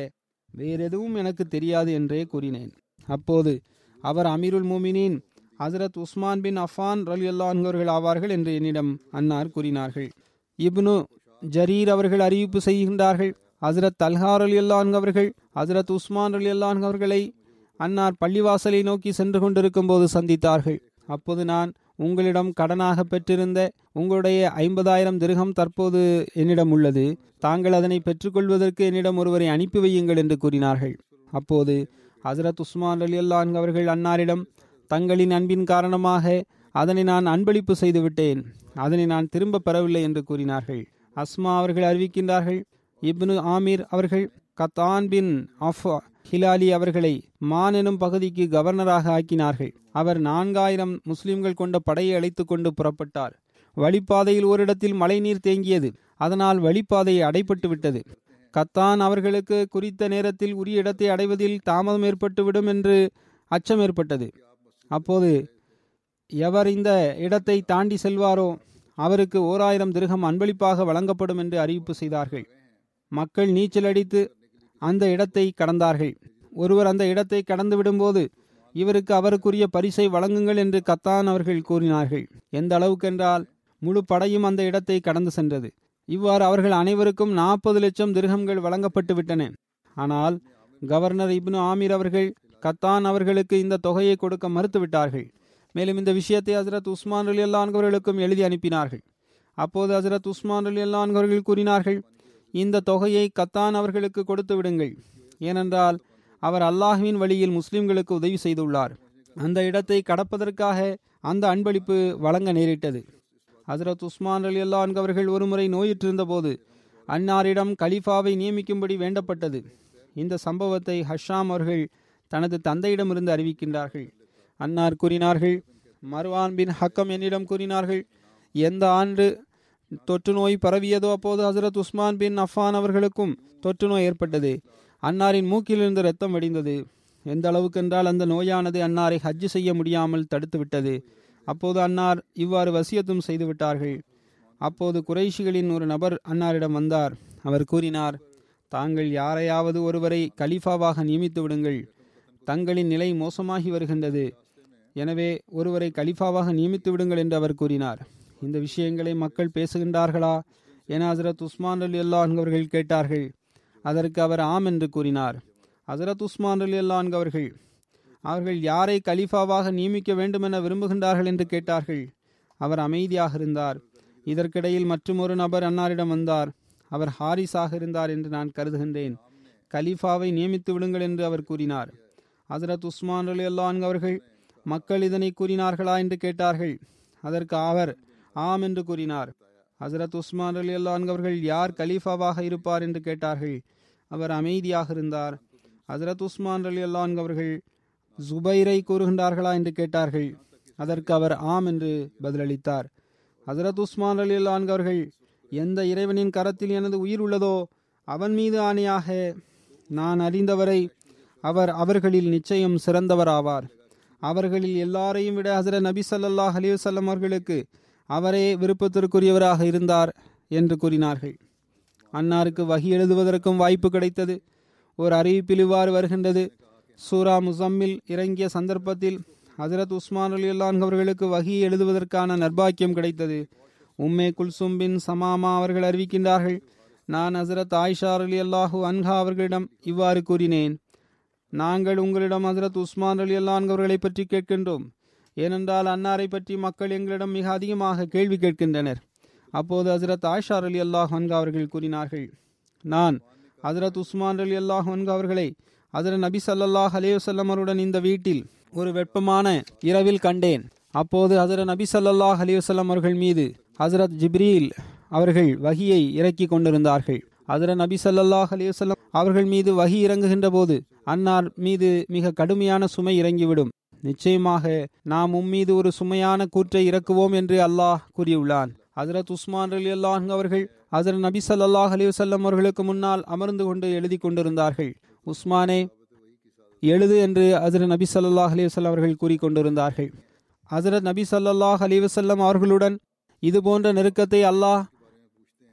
வேறெதுவும் எனக்கு தெரியாது என்றே கூறினேன். அப்போது அவர் அமீருல் மூமினின் ஹசரத் உஸ்மான் பின் அஃபான் ரலி அல்லான்கவர்கள் ஆவார்கள் என்று என்னிடம் அன்னார் கூறினார்கள். இப்னு ஜரீர் அவர்கள் அறிவிப்பு செய்கின்றார்கள் ஹசரத் தல்ஹார் அலி அல்லான்கவர்கள் ஹசரத் உஸ்மான் அலி அல்லான் அவர்களை அன்னார் பள்ளிவாசலை நோக்கி சென்று கொண்டிருக்கும் போது சந்தித்தார்கள். அப்போது நான் உங்களிடம் கடனாக பெற்றிருந்த உங்களுடைய ஐம்பதாயிரம் திருகம் தற்போது என்னிடம் உள்ளது. தாங்கள் அதனை பெற்றுக்கொள்வதற்கு என்னிடம் ஒருவரை அனுப்பி வையுங்கள் என்று கூறினார்கள். அப்போது ஹசரத் உஸ்மான் அலி அல்லான் அவர்கள் அன்னாரிடம் தங்களின் அன்பின் காரணமாக அதனை நான் அன்பளிப்பு செய்துவிட்டேன் அதனை நான் திரும்ப பெறவில்லை என்று கூறினார்கள். அஸ்மா அவர்கள் அறிவிக்கின்றார்கள். இப்னு ஆமீர் அவர்கள் கத்தான் பின் அஃப் ஹிலாலி அவர்களை மான் எனும் பகுதிக்கு கவர்னராக ஆக்கினார்கள். அவர் நான்காயிரம் முஸ்லிம்கள் கொண்ட படையை அழைத்து கொண்டு புறப்பட்டார். வழிப்பாதையில் ஓரிடத்தில் மழைநீர் தேங்கியது. அதனால் வழிப்பாதை அடைப்பட்டு விட்டது. கத்தான் அவர்களுக்கு குறித்த நேரத்தில் உரிய இடத்தை அடைவதில் தாமதம் ஏற்பட்டுவிடும் என்று அச்சம் ஏற்பட்டது. அப்போது எவர் இந்த இடத்தை தாண்டி செல்வாரோ அவருக்கு ஓர் ஆயிரம் திருகம் அன்பளிப்பாக வழங்கப்படும் என்று அறிவிப்பு செய்தார்கள். மக்கள் நீச்சல் அடித்து அந்த இடத்தை கடந்தார்கள். ஒருவர் அந்த இடத்தை கடந்து விடும்போது இவருக்கு அவருக்குரிய பரிசை வழங்குங்கள் என்று கத்தான் அவர்கள் கூறினார்கள். எந்த அளவுக்கென்றால் முழு படையும் அந்த இடத்தை கடந்து சென்றது. இவ்வாறு அவர்கள் அனைவருக்கும் நாற்பது லட்சம் திருகங்கள் வழங்கப்பட்டு விட்டன. ஆனால் கவர்னர் இப்னு ஆமீர் அவர்கள் கத்தான் அவர்களுக்கு இந்த தொகையை கொடுக்க மறுத்துவிட்டார்கள். மேலும் இந்த விஷயத்தை ஹசரத் உஸ்மான் அலி அல்லான்கவர்களுக்கும் எழுதி அனுப்பினார்கள். அப்போது ஹசரத் உஸ்மான் அலி அல்லான்கவர்கள் கூறினார்கள் இந்த தொகையை கத்தான் அவர்களுக்கு கொடுத்து விடுங்கள். ஏனென்றால் அவர் அல்லாஹுவின் வழியில் முஸ்லிம்களுக்கு உதவி செய்துள்ளார். அந்த இடத்தை கடப்பதற்காக அந்த அன்பளிப்பு வழங்க நேரிட்டது. ஹசரத் உஸ்மான் அலி அல்லா அவர்கள் ஒருமுறை நோயிற்றிருந்த போது அன்னாரிடம் கலீஃபாவை நியமிக்கும்படி வேண்டப்பட்டது. இந்த சம்பவத்தை ஹஷாம் அவர்கள் தனது தந்தையிடமிருந்து அறிவிக்கின்றார்கள். அன்னார் கூறினார்கள் மர்வான் பின் ஹக்கம் என்னிடம் கூறினார்கள் எந்த ஆண்டு தொற்று நோய் பரவியதோ அப்போது ஹசரத் உஸ்மான் பின் அஃபான் அவர்களுக்கும் தொற்று நோய் ஏற்பட்டது. அன்னாரின் மூக்கிலிருந்து ரத்தம் வடிந்தது. எந்த அளவுக்கு என்றால் அந்த நோயானது அன்னாரை ஹஜ்ஜு செய்ய முடியாமல் தடுத்துவிட்டது. அப்போது அன்னார் இவ்வாறு வசியத்தும் செய்துவிட்டார்கள். அப்போது குறைஷிகளின் ஒரு நபர் அன்னாரிடம் வந்தார். அவர் கூறினார் தாங்கள் யாரையாவது ஒருவரை கலீஃபாவாக நியமித்து விடுங்கள். தங்களின் நிலை மோசமாகி வருகின்றது. எனவே ஒருவரை கலிஃபாவாக நியமித்து விடுங்கள் என்று அவர் கூறினார். இந்த விஷயங்களை மக்கள் பேசுகின்றார்களா? என ஹசரத் உஸ்மான் அலி அல்லா கேட்டார்கள். அதற்கு அவர் ஆம் என்று கூறினார். ஹசரத் உஸ்மான் அலி அல்லான்கவர்கள் அவர்கள் அவர்கள் யாரை கலீஃபாவாக நியமிக்க வேண்டும் என விரும்புகின்றார்கள் என்று கேட்டார்கள். அவர் அமைதியாக இருந்தார். இதற்கிடையில் மற்றும் ஒரு நபர் அன்னாரிடம் வந்தார். அவர் ஹாரிஸாக இருந்தார் என்று நான் கருதுகின்றேன். கலீஃபாவை நியமித்து விடுங்கள் என்று அவர் கூறினார். ஹசரத் உஸ்மான் அலி அல்லான் அவர்கள் மக்கள் இதனை கூறினார்களா என்று கேட்டார்கள். அதற்கு அவர் ஆம் என்று கூறினார். ஹசரத் உஸ்மான் அலி அல்லான் அவர்கள் யார் கலீஃபாவாக இருப்பார் என்று கேட்டார்கள். அவர் அமைதியாக இருந்தார். ஹசரத் உஸ்மான் அலி அல்லான் அவர்கள் ஜுபைரை கூறுகின்றார்களா என்று கேட்டார்கள். அதற்கு அவர் ஆம் என்று பதிலளித்தார். ஹசரத் உஸ்மான் அலி அல்லான் அவர்கள் எந்த இறைவனின் கரத்தில் எனது உயிர் உள்ளதோ அவன் மீது ஆணையாக நான் அறிந்தவரை அவர் அவர்களில் நிச்சயம் சிறந்தவராவார். அவர்களில் எல்லாரையும் விட ஹசரத் நபி சல்லாஹ் அலைஹி அவர்களுக்கு அவரே விருப்பத்திற்குரியவராக இருந்தார் என்று கூறினார்கள். அன்னாருக்கு வகி எழுதுவதற்கும் வாய்ப்பு கிடைத்தது. ஒரு அறிவிப்பில் இவ்வாறு வருகின்றது. சூரா முசம்மில் இறங்கிய சந்தர்ப்பத்தில் ஹசரத் உஸ்மான் அலி அல்லான் அவர்களுக்கு வகி எழுதுவதற்கான நர்பாக்கியம் கிடைத்தது. உம்மே குல்சும் பின் சமாமா அவர்கள் அறிவிக்கின்றார்கள். நான் ஹசரத் ஆயிஷா அலி அல்லாஹூ அன்ஹா அவர்களிடம் இவ்வாறு கூறினேன். நாங்கள் உங்களிடம் ஹசரத் உஸ்மான் அலி அல்லான் அவர்களை பற்றி கேட்கின்றோம். ஏனென்றால் அன்னாரை பற்றி மக்கள் எங்களிடம் மிக அதிகமாக கேள்வி கேட்கின்றனர். அப்போது ஹசரத் ஆயிஷா அலி அல்லாஹ் அன்ஹா அவர்கள் கூறினார்கள் நான் ஹசரத் உஸ்மான் அலி அல்லாஹ் அன்ஹா அவர்களை ஹசரத் நபி சல்லாஹ் அலைஹி இந்த வீட்டில் ஒரு வெப்பமான இரவில் கண்டேன். அப்போது ஹசரத் நபி சல்லாஹ் அலிவசல்லம் அவர்கள் மீது ஹசரத் ஜிப்ரீல் அவர்கள் வகியை இறக்கி கொண்டிருந்தார்கள். ஹசரத் நபி சல்லாஹ் அலிவசல்லம் அவர்கள் மீது வகி இறங்குகின்ற போது அன்னார் மீது மிக கடுமையான சுமை இறங்கிவிடும். நிச்சயமாக நாம் உம்மீது ஒரு சுமையான கூற்றை இறக்குவோம் என்று அல்லாஹ் கூறியுள்ளான். ஹசரத் உஸ்மான் அலி அல்லாஹ் அவர்கள் ஹசரத் நபி சல்லாஹ் அலைஹி வஸல்லம் அவர்களுக்கு முன்னால் அமர்ந்து கொண்டு எழுதி கொண்டிருந்தார்கள். உஸ்மானே எழுது என்று ஹசரத் நபி சல்லாஹ் அலைஹி வஸல்லம் அவர்கள் கூறிக்கொண்டிருந்தார்கள் ஹசரத் நபி சல்லாஹ் அலைஹி அவர்களுடன் இது போன்ற நெருக்கத்தை அல்லாஹ்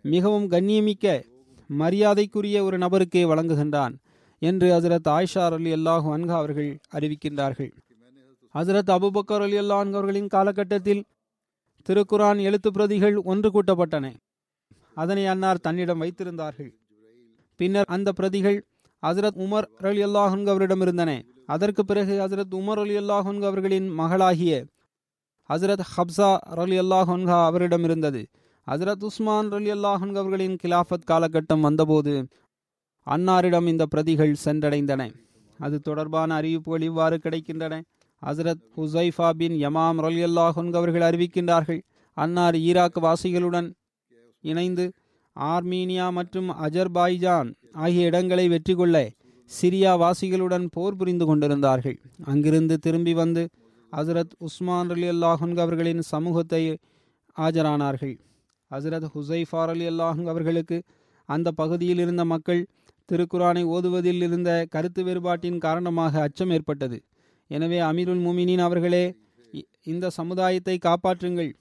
மிகவும் கண்ணியமிக்க மரியாதைக்குரிய ஒரு நபருக்கே வழங்குகின்றான் என்று ஹசரத் ஆயிஷார் அலி அல்லாஹு அன்ஹா அவர்கள் அறிவிக்கின்றார்கள். ஹசரத் அபுபக்கர் அலி அல்லாஹ் அவர்களின் காலகட்டத்தில் திருக்குரான் எழுத்து பிரதிகள் ஒன்று கூட்டப்பட்டன. அதனை அன்னார் தன்னிடம் வைத்திருந்தார்கள். பின்னர் அந்த பிரதிகள் ஹசரத் உமர் அலி அல்லாஹன் அவரிடம் இருந்தன. அதற்கு பிறகு ஹசரத் உமர் அலி அல்லாஹன் அவர்களின் மகளாகிய ஹசரத் ஹப்சா அலி அல்லாஹன்ஹா அவரிடம் இருந்தது. ஹசரத் உஸ்மான் அலி அல்லாஹன் அவர்களின் கிலாஃபத் காலகட்டம் வந்தபோது அன்னாரிடம் இந்த பிரதிகள் சென்றடைந்தன. அது தொடர்பான அறிவிப்புகள் இவ்வாறு கிடைக்கின்றன. ஹசரத் ஹுசைஃபா பின் யமாம் ரலி அவர்கள் அறிவிக்கின்றார்கள் அன்னார் ஈராக் வாசிகளுடன் இணைந்து ஆர்மீனியா மற்றும் அஜர்பாய்ஜான் ஆகிய இடங்களை வெற்றி கொள்ள சிரியா வாசிகளுடன் போர் புரிந்து கொண்டிருந்தார்கள். அங்கிருந்து திரும்பி வந்து ஹசரத் உஸ்மான் அலி அல்லாஹுங் அவர்களின் சமூகத்தை ஆஜரானார்கள். ஹசரத் ஹுசைஃபார் அலி அல்லாஹுங் அவர்களுக்கு அந்த பகுதியில் இருந்த மக்கள் திருக்குரானை ஓதுவதில் இருந்த கருத்து வேறுபாட்டின் காரணமாக அச்சம் ஏற்பட்டது. எனவே அமீருல் முமினின் அவர்களே இந்த சமுதாயத்தை காப்பாற்றுங்கள்.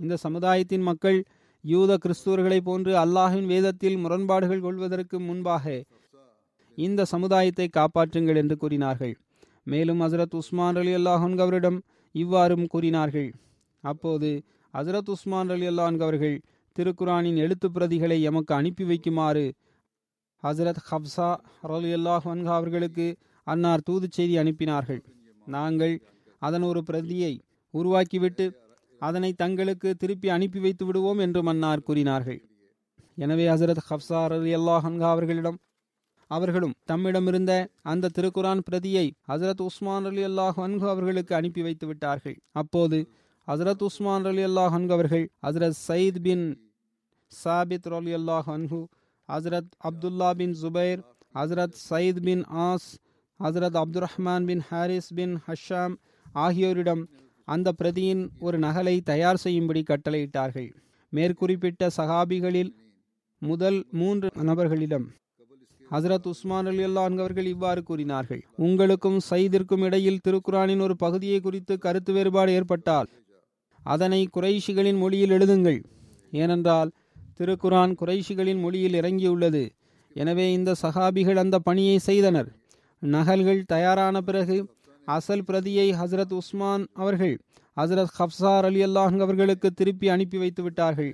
இந்த சமுதாயத்தின் மக்கள் யூத கிறிஸ்துவர்களைப் போன்று அல்லாஹின் வேதத்தில் முரண்பாடுகள் கொள்வதற்கு முன்பாக இந்த சமுதாயத்தை காப்பாற்றுங்கள் என்று கூறினார்கள். மேலும் ஹசரத் உஸ்மான் அலி அல்லாஹன் அவரிடம் இவ்வாறும் கூறினார்கள். அப்போது ஹசரத் உஸ்மான் அலி அல்லாஹன் அவர்கள் திருக்குரானின் எழுத்து பிரதிகளை எமக்கு அனுப்பி வைக்குமாறு ஹசரத் ஹப்சா அலி அல்லாஹ் அவர்களுக்கு அன்னார் தூது செய்தி அனுப்பினார்கள். நாங்கள் அதன் ஒரு பிரதியை உருவாக்கிவிட்டு அதனை தங்களுக்கு திருப்பி அனுப்பி வைத்து விடுவோம் என்று மன்னார் கூறினார்கள். எனவே ஹசரத் ஹப்சார் அலி அல்லாஹ் அவர்களிடம் அவர்களும் தம்மிடமிருந்த அந்த திருக்குரான் பிரதியை ஹசரத் உஸ்மான் அலி அல்லாஹ் அன்கு அவர்களுக்கு அனுப்பி வைத்து விட்டார்கள். அப்போது ஹசரத் உஸ்மான் அலி அல்லாஹ் அன்கு அவர்கள் ஹசரத் சயீத் பின் சாபித் அலி அல்லாஹ் அன்ஹு ஹசரத் அப்துல்லா பின் ஜுபைர் ஹசரத் Saeed bin Aas Hazrat Abdul Rahman bin Harith bin Hisham ஆகியோரிடம் அந்த பிரதியின் ஒரு நகலை தயார் செய்யும்படி கட்டளையிட்டார்கள். மேற்குறிப்பிட்ட சகாபிகளில் முதல் மூன்று நபர்களிடம் ஹசரத் உஸ்மான் அலி அவர்கள் இவ்வாறு கூறினார்கள். உங்களுக்கும் சைதிற்கும் இடையில் திருக்குரானின் ஒரு பகுதியை குறித்து கருத்து வேறுபாடு ஏற்பட்டால் அதனை குறைஷிகளின் மொழியில் எழுதுங்கள். ஏனென்றால் திருக்குரான் குறைஷிகளின் மொழியில் இறங்கியுள்ளது. எனவே இந்த சகாபிகள் அந்த பணியை செய்தனர். நகல்கள் தயாரான பிறகு அசல் பிரதியை ஹசரத் உஸ்மான் அவர்கள் ஹசரத் ஹப்சார் அலி அல்லாஹ் அவர்களுக்கு திருப்பி அனுப்பி வைத்து விட்டார்கள்.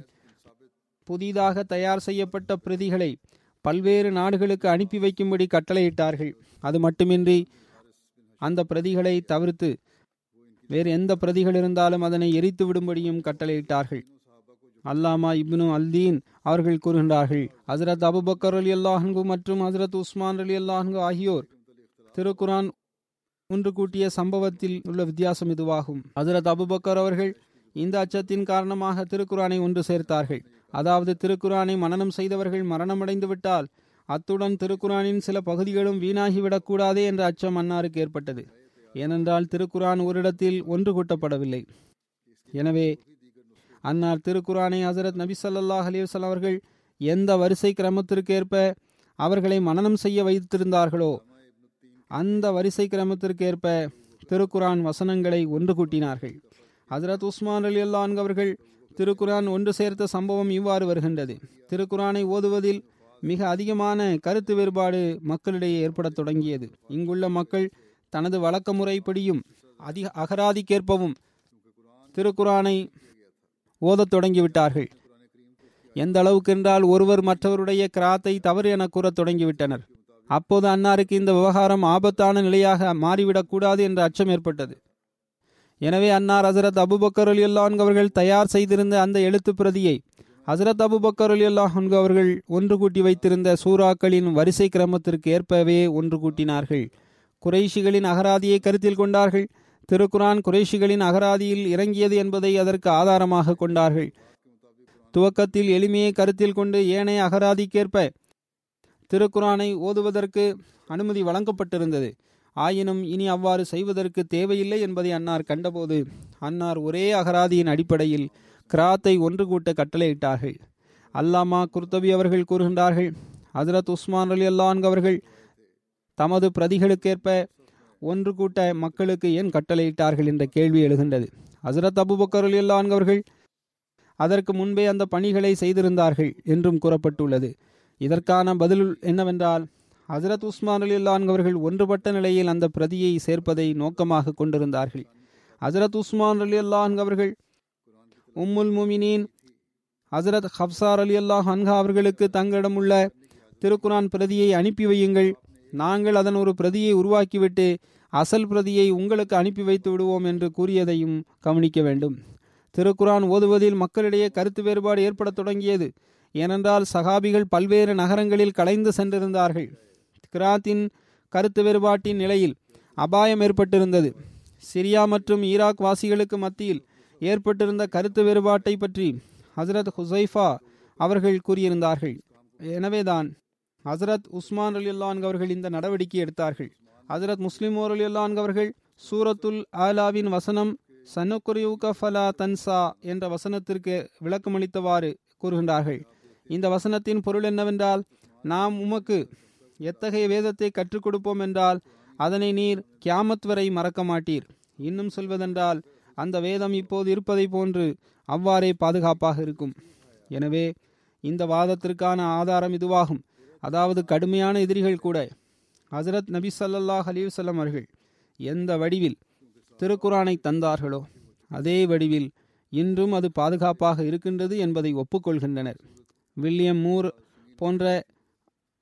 புதிதாக தயார் செய்யப்பட்ட பிரதிகளை பல்வேறு நாடுகளுக்கு அனுப்பி வைக்கும்படி கட்டளையிட்டார்கள். அது மட்டுமின்றி அந்த பிரதிகளை தவிர்த்து வேறு எந்த பிரதிகள் இருந்தாலும் அதனை எரித்து விடும்படியும் கட்டளையிட்டார்கள். அல்லாமா இப்னு அல்தீன் அவர்கள் கூறுகின்றார்கள் ஹசரத் அபுபக்கர் அலி அல்லாஹன்கு மற்றும் ஹசரத் உஸ்மான் அலி அல்லாஹன்கு ஆகியோர் திருக்குரான் ஒன்று கூட்டிய சம்பவத்தில் உள்ள வித்தியாசம் இதுவாகும். ஹசரத் அபுபக்கர் அவர்கள் இந்த அச்சத்தின் காரணமாக திருக்குரானை ஒன்று சேர்த்தார்கள். அதாவது திருக்குரானை மனனம் செய்தவர்கள் மரணமடைந்து விட்டால் அத்துடன் திருக்குரானின் சில பகுதிகளும் வீணாகிவிடக்கூடாதே என்ற அச்சம் அன்னாருக்கு ஏற்பட்டது. ஏனென்றால் திருக்குரான் ஓரிடத்தில் ஒன்று கூட்டப்படவில்லை. எனவே அன்னார் திருக்குரானை ஹசரத் நபி ஸல்லல்லாஹு அலைஹி அவர்கள் எந்த வரிசை கிரமத்திற்கேற்ப அவர்களை மனனம் செய்ய வைத்திருந்தார்களோ அந்த வரிசை கிரமத்திற்கேற்ப திருக்குரான் வசனங்களை ஒன்று கூட்டினார்கள். ஹசரத் உஸ்மான் அலி அல்லான் அவர்கள் திருக்குரான் ஒன்று சேர்த்த சம்பவம் இவ்வாறு வருகின்றது. திருக்குரானை ஓதுவதில் மிக அதிகமான கருத்து வேறுபாடு மக்களிடையே ஏற்படத் தொடங்கியது. இங்குள்ள மக்கள் தனது வழக்க முறைப்படியும் அதிக அகராதிக்கேற்பவும் திருக்குரானை ஓதத் தொடங்கிவிட்டார்கள். எந்த அளவுக்கு என்றால் ஒருவர் மற்றவருடைய கிராத்தை தவறு என கூறத் தொடங்கிவிட்டனர். அப்போது அன்னாருக்கு இந்த விவகாரம் ஆபத்தான நிலையாக மாறிவிடக்கூடாது என்ற அச்சம் ஏற்பட்டது. எனவே அன்னார் ஹசரத் அபுபக்கர் அலி அல்லாஹ் அவர்கள் தயார் செய்திருந்த அந்த எழுத்து பிரதியை ஹசரத் அபுபக்கர் அலி அல்லாஹ் அவர்கள் ஒன்று கூட்டி வைத்திருந்த சூறாக்களின் வரிசை கிரமத்திற்கு ஏற்பவே ஒன்று கூட்டினார்கள். குறைஷிகளின் அகராதியை கருத்தில் கொண்டார்கள். திருக்குரான் குறைஷிகளின் அகராதியில் இறங்கியது என்பதை அதற்கு ஆதாரமாக கொண்டார்கள். துவக்கத்தில் எளிமையை கருத்தில் கொண்டு ஏனைய அகராதிக்கேற்ப திருக்குரானை ஓதுவதற்கு அனுமதி வழங்கப்பட்டிருந்தது. ஆயினும் இனி அவ்வாறு செய்வதற்கு தேவையில்லை என்பதை அன்னார் கண்டபோது அன்னார் ஒரே அகராதியின் அடிப்படையில் கிராத்தை ஒன்று கூட்ட கட்டளையிட்டார்கள். அல்லாமா குர்தபி அவர்கள் கூறுகின்றார்கள் ஹசரத் உஸ்மான் அலி அல்லான் அவர்கள் தமது பிரதிகளுக்கேற்ப ஒன்று கூட்ட மக்களுக்கு ஏன் கட்டளையிட்டார்கள் என்ற கேள்வி எழுகின்றது. ஹசரத் அபுபக்கர் அலி அல்லான் அவர்கள் அதற்கு முன்பே அந்த பணிகளை செய்திருந்தார்கள் என்றும் கூறப்பட்டுள்ளது. இதற்கான பதில் என்னவென்றால் ஹசரத் உஸ்மான் அலி அல்லான் அவர்கள் ஒன்றுபட்ட நிலையில் அந்த பிரதியை சேர்ப்பதை நோக்கமாக கொண்டிருந்தார்கள். ஹசரத் உஸ்மான் அலி அல்லான் அவர்கள் உம்முல் முமினீன் ஹசரத் ஹப்சார் அலி அல்லாஹ் அன்ஹா அவர்களுக்கு தங்களிடம் உள்ள திருக்குரான் பிரதியை அனுப்பி வையுங்கள். நாங்கள் அதன் ஒரு பிரதியை உருவாக்கிவிட்டு அசல் பிரதியை உங்களுக்கு அனுப்பி வைத்து விடுவோம் என்று கூறியதையும் கவனிக்க வேண்டும். திருக்குரான் ஓதுவதில் மக்களிடையே கருத்து வேறுபாடு ஏற்படத் தொடங்கியது. ஏனென்றால் சகாபிகள் பல்வேறு நகரங்களில் கலைந்து சென்றிருந்தார்கள். கிராத்தின் கருத்து வேறுபாட்டின் நிலையில் அபாயம் ஏற்பட்டிருந்தது. சிரியா மற்றும் ஈராக் வாசிகளுக்கு மத்தியில் ஏற்பட்டிருந்த கருத்து வேறுபாட்டை பற்றி ஹசரத் ஹுசைஃபா அவர்கள் கூறியிருந்தார்கள். எனவேதான் ஹசரத் உஸ்மான் அலி அல்லான் அவர்கள் இந்த நடவடிக்கை எடுத்தார்கள். ஹசரத் முஸ்லிம் அலி அல்லான் அவர்கள் சூரத்துல் ஆலாவின் வசனம் சனுக்குரியூக ஃபலா தன்சா என்ற வசனத்திற்கு விளக்கமளித்தவாறு கூறுகின்றார்கள். இந்த வசனத்தின் பொருள் என்னவென்றால் நாம் உமக்கு எத்தகைய வேதத்தை கற்றுக் கொடுப்போம் என்றால் அதனை நீர் கியாமத் வரை மறக்க மாட்டீர். இன்னும் சொல்வதென்றால் அந்த வேதம் இப்போது இருப்பதை போன்று அவ்வாறே பாதுகாப்பாக இருக்கும். எனவே இந்த வாதத்திற்கான ஆதாரம் இதுவாகும். அதாவது கடுமையான எதிரிகள் கூட ஹசரத் நபி சல்லாஹ் அலிவசல்லம் அவர்கள் எந்த வடிவில் திருக்குறானை தந்தார்களோ அதே வடிவில் இன்றும் அது பாதுகாப்பாக இருக்கின்றது என்பதை ஒப்புக்கொள்கின்றனர். வில்லியம் மூர் போன்ற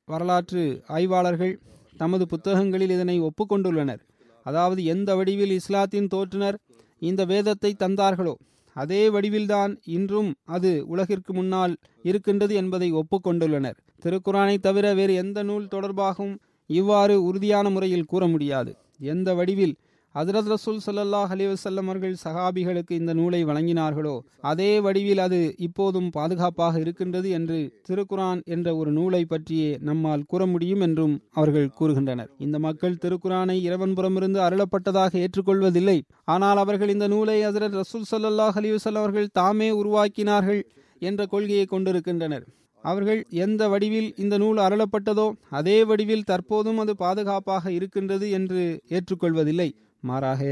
வரலாற்று ஆய்வாளர்கள் தமது புத்தகங்களில் இதனை ஒப்புக்கொண்டுள்ளனர். அதாவது எந்த வடிவில் இஸ்லாத்தின் தோற்றுனர் இந்த வேதத்தை தந்தார்களோ அதே வடிவில்தான் இன்றும் அது உலகிற்கு முன்னால் இருக்கின்றது என்பதை ஒப்புக்கொண்டுள்ளனர். திருக்குரானை தவிர வேறு எந்த நூல் தொடர்பாகவும் இவ்வாறு உறுதியான முறையில் கூற முடியாது. எந்த வடிவில் ஹசரத் ரசூல் ஸல்லல்லாஹு அலிவசல்லம் அவர்கள் சஹாபிகளுக்கு இந்த நூலை வழங்கினார்களோ அதே வடிவில் அது இப்போதும் பாதுகாப்பாக இருக்கின்றது என்று திருக்குரான் என்ற ஒரு நூலை பற்றியே நம்மால் கூற முடியும் என்றும் அவர்கள் கூறுகின்றனர். இந்த மக்கள் திருக்குரானை இறைவன்புறமிருந்து அருளப்பட்டதாக ஏற்றுக்கொள்வதில்லை. ஆனால் அவர்கள் இந்த நூலை ஹசரத் ரசூல் ஸல்லல்லாஹு அலைஹி அவர்கள் தாமே உருவாக்கினார்கள் என்ற கொள்கையை கொண்டிருக்கின்றனர். அவர்கள் எந்த வடிவில் இந்த நூல் அருளப்பட்டதோ அதே வடிவில் தற்போதும் அது பாதுகாப்பாக இருக்கின்றது என்று ஏற்றுக்கொள்வதில்லை. மாறாக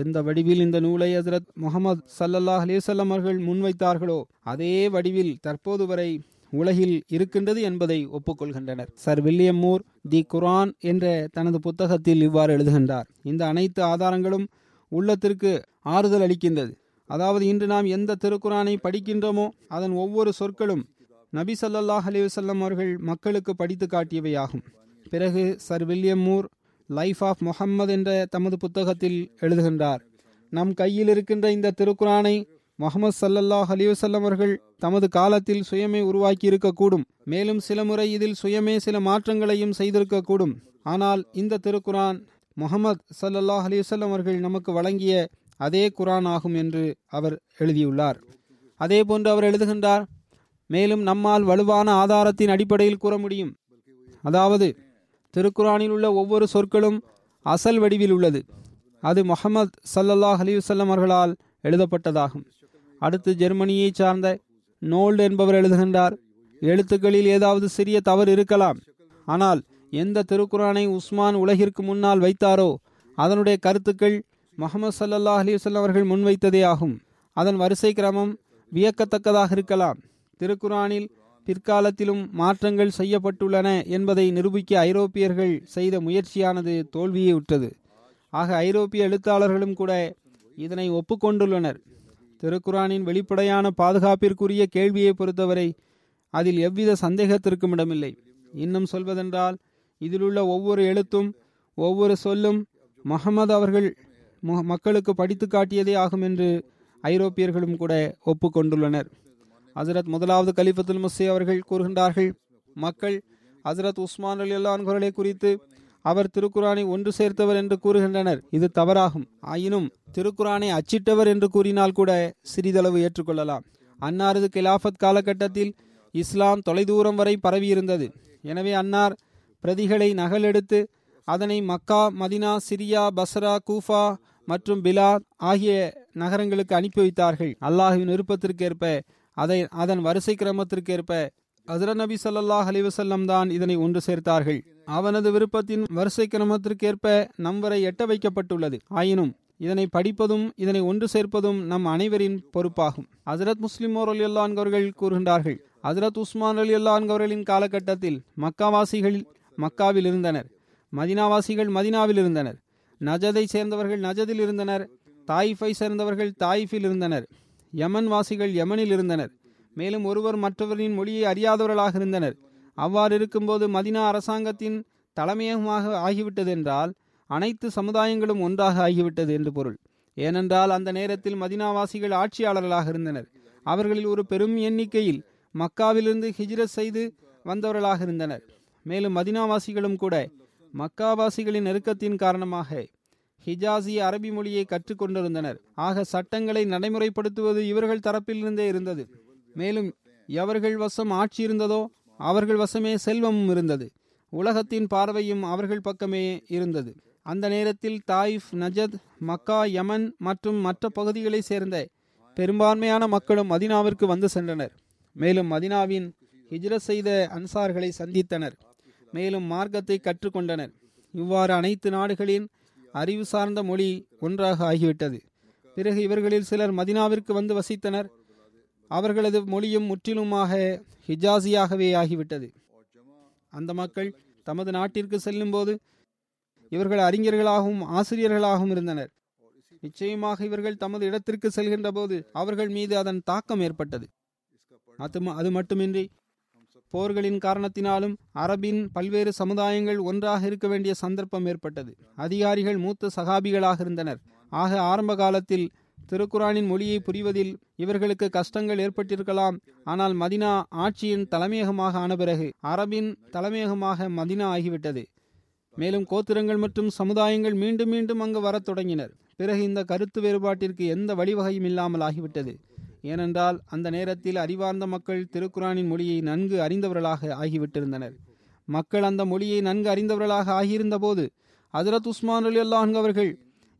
எந்த வடிவில் இந்த நூலை ஹசரத் முகமது சல்லல்லாஹ் அலிசல்லம் அவர்கள் முன்வைத்தார்களோ அதே வடிவில் தற்போது வரை உலகில் இருக்கின்றது என்பதை ஒப்புக்கொள்கின்றனர். Sir William Muir the Quran என்ற தனது புத்தகத்தில் இவ்வாறு எழுதுகின்றார். இந்த அனைத்து ஆதாரங்களும் உள்ளத்திற்கு ஆறுதல் அளிக்கின்றது. அதாவது இன்று நாம் எந்த திருக்குரானை படிக்கின்றோமோ அதன் ஒவ்வொரு சொற்களும் நபி சல்லல்லாஹ் அலிவசல்லம் அவர்கள் மக்களுக்கு படித்து காட்டியவையாகும். பிறகு sir William Muir life of Muhammad என்ற தமது புத்தகத்தில் எழுதுகின்றார். நம் கையில் இருக்கின்ற இந்த திருக்குரானை முகமது சல்லல்லாஹ் அலிவசல்லம் அவர்கள் தமது காலத்தில் சுயமே உருவாக்கி இருக்கக்கூடும். மேலும் சில முறை இதில் சுயமே சில மாற்றங்களையும் செய்திருக்கக்கூடும். ஆனால் இந்த திருக்குரான் முகமது சல்லல்லாஹ் அலிவசல்லம் அவர்கள் நமக்கு வழங்கிய அதே குரான் ஆகும் என்று அவர் எழுதியுள்ளார். அதே போன்று அவர் எழுதுகின்றார் மேலும் நம்மால் வலுவான ஆதாரத்தின் அடிப்படையில் கூற முடியும். அதாவது திருக்குரானில் உள்ள ஒவ்வொரு சொற்களும் அசல் வடிவில் உள்ளது. அது முகமது சல்லல்லாஹ் அலிவசல்லம் அவர்களால் எழுதப்பட்டதாகும். அடுத்து ஜெர்மனியை சார்ந்த நோல்டு என்பவர் எழுதுகின்றார் எழுத்துக்களில் ஏதாவது சிறிய தவறு இருக்கலாம் ஆனால் எந்த திருக்குரானை உஸ்மான் உலகிற்கு முன்னால் வைத்தாரோ அதனுடைய கருத்துக்கள் முகமது சல்லல்லாஹ் அலிவசல்லம் அவர்கள் முன்வைத்ததே ஆகும். அதன் வரிசை கிரமம் வியக்கத்தக்கதாக இருக்கலாம். திருக்குரானில் பிற்காலத்திலும் மாற்றங்கள் செய்யப்பட்டுள்ளன என்பதை நிரூபிக்க ஐரோப்பியர்கள் செய்த முயற்சியானது தோல்வியை விட்டது ஆக ஐரோப்பிய எழுத்தாளர்களும் கூட இதனை ஒப்புக்கொண்டுள்ளனர். திருக்குரானின் வெளிப்படையான பாதுகாப்பிற்குரிய கேள்வியை பொறுத்தவரை அதில் எவ்வித சந்தேகத்திற்கும் இடமில்லை. இன்னும் சொல்வதென்றால் இதிலுள்ள ஒவ்வொரு எழுத்தும் ஒவ்வொரு சொல்லும் முகமது அவர்கள் மக்களுக்கு படித்து காட்டியதே ஆகும் என்று ஐரோப்பியர்களும் கூட ஒப்புக்கொண்டுள்ளனர். ஹசரத் முதலாவது கலிஃபத்துல் முஸ்ஸி அவர்கள் கூறுகின்றார்கள் மக்கள் ஹசரத் உஸ்மான் அலி அல்லான்குரலை குறித்து அவர் திருக்குரானை ஒன்று சேர்த்தவர் என்று கூறுகின்றனர். இது தவறாகும். ஆயினும் திருக்குரானை அச்சிட்டவர் என்று கூறினால் கூட சிறிதளவு ஏற்றுக்கொள்ளலாம். அன்னாரது கிலாஃபத் காலகட்டத்தில் இஸ்லாம் தொலைதூரம் வரை பரவியிருந்தது. எனவே அன்னார் பிரதிகளை நகலெடுத்து அதனை Mecca Medina Syria Basra Kufa மற்றும் பிலா ஆகிய நகரங்களுக்கு அனுப்பி வைத்தார்கள். அல்லாஹுவின் விருப்பத்திற்கேற்ப அதை அதன் வரிசை கிரமத்திற்கேற்ப ஹசரத் நபி சல்லாஹ் அலிவசல்லம் தான் இதனை ஒன்று சேர்த்தார்கள். அவனது விருப்பத்தின் வரிசை கிரமத்திற்கேற்ப நம் வரை எட்ட வைக்கப்பட்டுள்ளது. ஆயினும் இதனை படிப்பதும் இதனை ஒன்று சேர்ப்பதும் நம் அனைவரின் பொறுப்பாகும். ஹசரத் முஸ்லிம் அலி அல்லான்கவர்கள் கூறுகின்றார்கள் ஹசரத் உஸ்மான் அலி அல்லான்கவர்களின் காலகட்டத்தில் மக்காவாசிகள் மக்காவில் இருந்தனர். மதினாவாசிகள் மதினாவில் இருந்தனர். நஜதை சேர்ந்தவர்கள் நஜதில் இருந்தனர். தாயிஃபை சேர்ந்தவர்கள் தாயிஃபில் இருந்தனர். யமன் வாசிகள் யமனில் இருந்தனர். மேலும் ஒருவர் மற்றவரின் மொழியை அறியாதவர்களாக இருந்தனர். அவ்வாறு இருக்கும்போது மதினா அரசாங்கத்தின் தலைமையகமாக ஆகிவிட்டது என்றால் அனைத்து சமுதாயங்களும் ஒன்றாக ஆகிவிட்டது என்று பொருள். ஏனென்றால் அந்த நேரத்தில் மதினாவாசிகள் ஆட்சியாளர்களாக இருந்தனர். அவர்களில் ஒரு பெரும் எண்ணிக்கையில் மக்காவிலிருந்து ஹிஜ்ரத் செய்து வந்தவர்களாக இருந்தனர். மேலும் மதினாவாசிகளும் கூட மக்காவாசிகளின் நெருக்கத்தின் காரணமாக ஹிஜாசி அரபி மொழியை கற்றுக்கொண்டிருந்தனர். ஆக சட்டங்களை நடைமுறைப்படுத்துவது இவர்கள் தரப்பிலிருந்தே இருந்தது. மேலும் எவர்கள் வசம் ஆட்சி இருந்ததோ அவர்கள் வசமே செல்வமும் இருந்தது. உலகத்தின் பார்வையும் அவர்கள் பக்கமே இருந்தது. அந்த நேரத்தில் தாயிஃப் நஜத் மக்கா யமன் மற்றும் மற்ற பகுதிகளை சேர்ந்த பெரும்பான்மையான மக்களும் மதினாவிற்கு வந்து சென்றனர். மேலும் மதினாவின் ஹிஜ்ரத் செய்த அன்சார்களை சந்தித்தனர். மேலும் மார்க்கத்தை கற்றுக்கொண்டனர். இவ்வாறு அனைத்து நாடுகளின் அறிவு சார்ந்த மொழி ஒன்றாக ஆகிவிட்டது. பிறகு இவர்களில் சிலர் மதினாவிற்கு வந்து வசித்தனர். அவர்களது மொழியும் முற்றிலுமாக ஹிஜாசியாகவே ஆகிவிட்டது. அந்த மக்கள் தமது நாட்டிற்கு செல்லும்போது இவர்கள் அறிஞர்களாகவும் ஆசிரியர்களாகவும் இருந்தனர். நிச்சயமாக இவர்கள் தமது இடத்திற்கு செல்கின்ற போது அவர்கள் மீது அதன் தாக்கம் ஏற்பட்டது. அது மட்டுமின்றி போர்களின் காரணத்தினாலும் அரபின் பல்வேறு சமுதாயங்கள் ஒன்றாக இருக்க வேண்டிய சந்தர்ப்பம் ஏற்பட்டது. அதிகாரிகள் மூத்த சகாபிகளாக இருந்தனர். ஆக ஆரம்ப காலத்தில் திருக்குரானின் மொழியை புரிவதில் இவர்களுக்கு கஷ்டங்கள் ஏற்பட்டிருக்கலாம். ஆனால் மதினா ஆட்சியின் தலைமையகமாக ஆன பிறகு அரபின் தலைமையகமாக மதினா ஆகிவிட்டது. மேலும் கோத்திரங்கள் மற்றும் சமுதாயங்கள் மீண்டும் மீண்டும் அங்கு வரத் தொடங்கினர். பிறகு இந்த கருத்து வேறுபாட்டிற்கு எந்த வழிவகையும் இல்லாமல் ஆகிவிட்டது. ஏனென்றால் அந்த நேரத்தில் அறிவார்ந்த மக்கள் திருக்குரானின் மொழியை நன்கு அறிந்தவர்களாக ஆகிவிட்டிருந்தனர். மக்கள் அந்த மொழியை நன்கு அறிந்தவர்களாக ஆகியிருந்த போது ஹசரத் உஸ்மான் அலி அல்லாஹ் அவர்கள்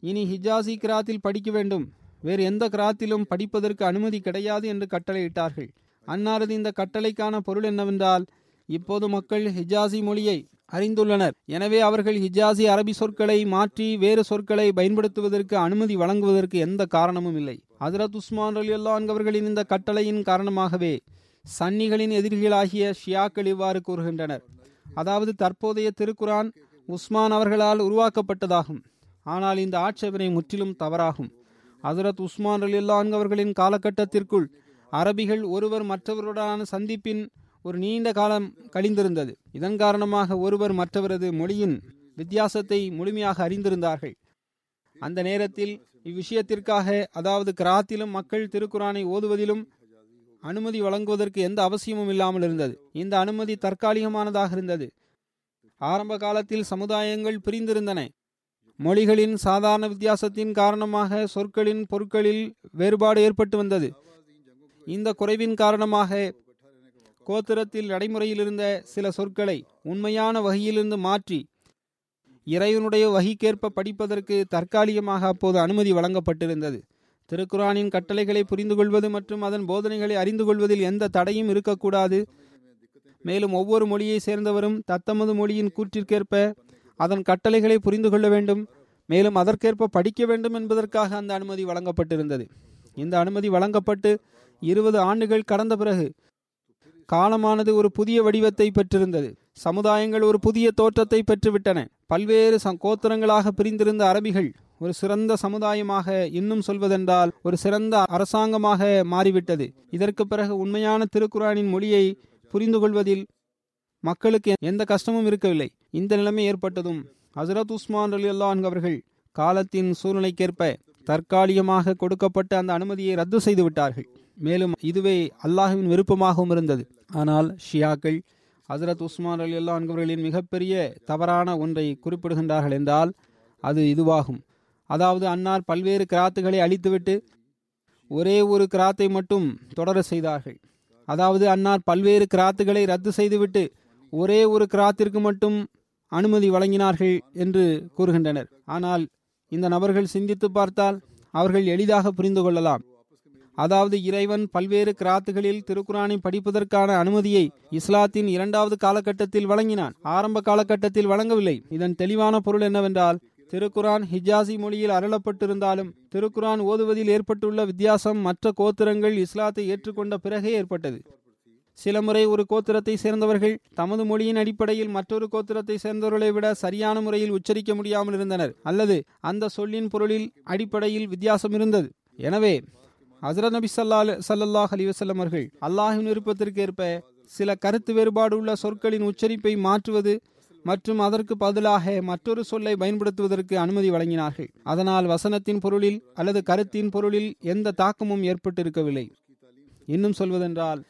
இனி ஹிஜாசி கிராத்தில் படிக்க வேண்டும். வேறு எந்த கிராத்திலும் படிப்பதற்கு அனுமதி கிடையாது என்று கட்டளையிட்டார்கள். அன்னாரது இந்த கட்டளைக்கான பொருள் என்னவென்றால் இப்போது மக்கள் ஹிஜாசி மொழியை அறிந்துள்ளனர். எனவே அவர்கள் ஹிஜாசி அரபி சொற்களை மாற்றி வேறு சொற்களை பயன்படுத்துவதற்கு அனுமதி வழங்குவதற்கு எந்த காரணமும் இல்லை. ஹசரத் உஸ்மான் அலி அல்லான் இந்த கட்டளையின் காரணமாகவே சன்னிகளின் எதிரிகளாகிய ஷியாக்கள் இவ்வாறு கூறுகின்றனர். அதாவது தற்போதைய திருக்குரான் உஸ்மான் அவர்களால் உருவாக்கப்பட்டதாகும். ஆனால் இந்த ஆட்சேபனை முற்றிலும் தவறாகும். ஹசரத் உஸ்மான் அலி அல்லான் காலகட்டத்திற்குள் அரபிகள் ஒருவர் மற்றவருடனான சந்திப்பின் ஒரு நீண்ட காலம் கழிந்திருந்தது. இதன் காரணமாக ஒருவர் மற்றவரது மொழியின் வித்தியாசத்தை முழுமையாக அறிந்திருந்தார்கள். அந்த நேரத்தில் இவ்விஷயத்திற்காக அதாவது கிராத்திலும் மக்கள் திருக்குரானை ஓதுவதிலும் அனுமதி வழங்குவதற்கு எந்த அவசியமும் இல்லாமல் இருந்தது. இந்த அனுமதி தற்காலிகமானதாக இருந்தது. ஆரம்ப காலத்தில் சமுதாயங்கள் பிரிந்திருந்தன. மொழிகளின் சாதாரண வித்தியாசத்தின் காரணமாக சொற்களின் பொருட்களில் வேறுபாடு ஏற்பட்டு வந்தது. இந்த குறைவின் காரணமாக கோத்திரத்தில் நடைமுறையில் இருந்த சில சொற்களை உண்மையான வகையிலிருந்து மாற்றி இறைவனுடைய வகிக்கேற்ப படிப்பதற்கு தற்காலிகமாக அப்போது அனுமதி வழங்கப்பட்டிருந்தது. திருக்குரானின் கட்டளைகளை புரிந்து கொள்வது மற்றும் அதன் போதனைகளை அறிந்து கொள்வதில் எந்த தடையும் இருக்கக்கூடாது. மேலும் ஒவ்வொரு மொழியை சேர்ந்தவரும் தத்தமது மொழியின் கூற்றிற்கேற்ப அதன் கட்டளைகளை புரிந்து கொள்ள வேண்டும். மேலும் அதற்கேற்ப படிக்க வேண்டும் என்பதற்காக அந்த அனுமதி வழங்கப்பட்டிருந்தது. இந்த அனுமதி வழங்கப்பட்டு இருபது ஆண்டுகள் கடந்த பிறகு காலமானது ஒரு புதிய வடிவத்தை பெற்றிருந்தது. சமுதாயங்கள் ஒரு புதிய தோற்றத்தை பெற்றுவிட்டன. பல்வேறு கோத்திரங்களாக பிரிந்திருந்த அரபிகள் ஒரு சிறந்த சமுதாயமாக இன்னும் சொல்வதென்றால் ஒரு சிறந்த அரசாங்கமாக மாறிவிட்டது. இதற்கு பிறகு உண்மையான திருக்குறானின் மொழியை புரிந்து கொள்வதில் மக்களுக்கு எந்த கஷ்டமும் இருக்கவில்லை. இந்த நிலைமை ஏற்பட்டதும் ஹசரத் உஸ்மான் அலி அல்லான் அவர்கள் காலத்தின் சூழ்நிலைக்கேற்ப தற்காலிகமாக கொடுக்கப்பட்ட அந்த அனுமதியை ரத்து செய்து விட்டார்கள். மேலும் இதுவே அல்லாஹுவின் விருப்பமாகவும் இருந்தது. ஆனால் ஷியாக்கள் ஹசரத் உஸ்மான் அலி அல்லா அவர்களின் மிகப்பெரிய தவறான ஒன்றை குறிப்பிடுகின்றார்கள் என்றால் அது இதுவாகும். அதாவது அன்னார் பல்வேறு கிராத்துகளை அழித்துவிட்டு ஒரே ஒரு கிராத்தை மட்டும் தொடர செய்தார்கள். அதாவது அன்னார் பல்வேறு கிராத்துகளை ரத்து செய்துவிட்டு ஒரே ஒரு கிராத்திற்கு மட்டும் அனுமதி வழங்கினார்கள் என்று கூறுகின்றனர். ஆனால் இந்த நபர்கள் சிந்தித்து பார்த்தால் அவர்கள் எளிதாக புரிந்து கொள்ளலாம். அதாவது இறைவன் பல்வேறு கிராத்துகளில் திருக்குரானை படிப்பதற்கான அனுமதியை இஸ்லாத்தின் இரண்டாவது காலகட்டத்தில் வழங்கினான். ஆரம்ப காலகட்டத்தில் வழங்கவில்லை. இதன் தெளிவான பொருள் என்னவென்றால் திருக்குரான் ஹிஜாசி மொழியில் அருளப்பட்டிருந்தாலும் திருக்குரான் ஓதுவதில் ஏற்பட்டுள்ள வித்தியாசம் மற்ற கோத்திரங்கள் இஸ்லாத்தை ஏற்றுக்கொண்ட பிறகே ஏற்பட்டது. சில முறை ஒரு கோத்திரத்தை சேர்ந்தவர்கள் தமது மொழியின் அடிப்படையில் மற்றொரு கோத்திரத்தை சேர்ந்தவர்களை விட சரியான முறையில் உச்சரிக்க முடியாமல் இருந்தனர். அல்லது அந்த சொல்லின் பொருளில் அடிப்படையில் வித்தியாசம் இருந்தது. எனவே ஹசரத் நபி சல்லா சல்லாஹ் அலி வசல்லம் அவர்கள் அல்லாஹின் விருப்பத்திற்கு ஏற்ப சில கருத்து வேறுபாடு உள்ள சொற்களின் உச்சரிப்பை மாற்றுவது மற்றும் அதற்கு பதிலாக மற்றொரு சொல்லை பயன்படுத்துவதற்கு அனுமதி வழங்கினார்கள். அதனால் வசனத்தின் பொருளில் அல்லது கருத்தின் பொருளில் எந்த தாக்கமும் ஏற்பட்டிருக்கவில்லை. இன்னும் சொல்வதென்றால்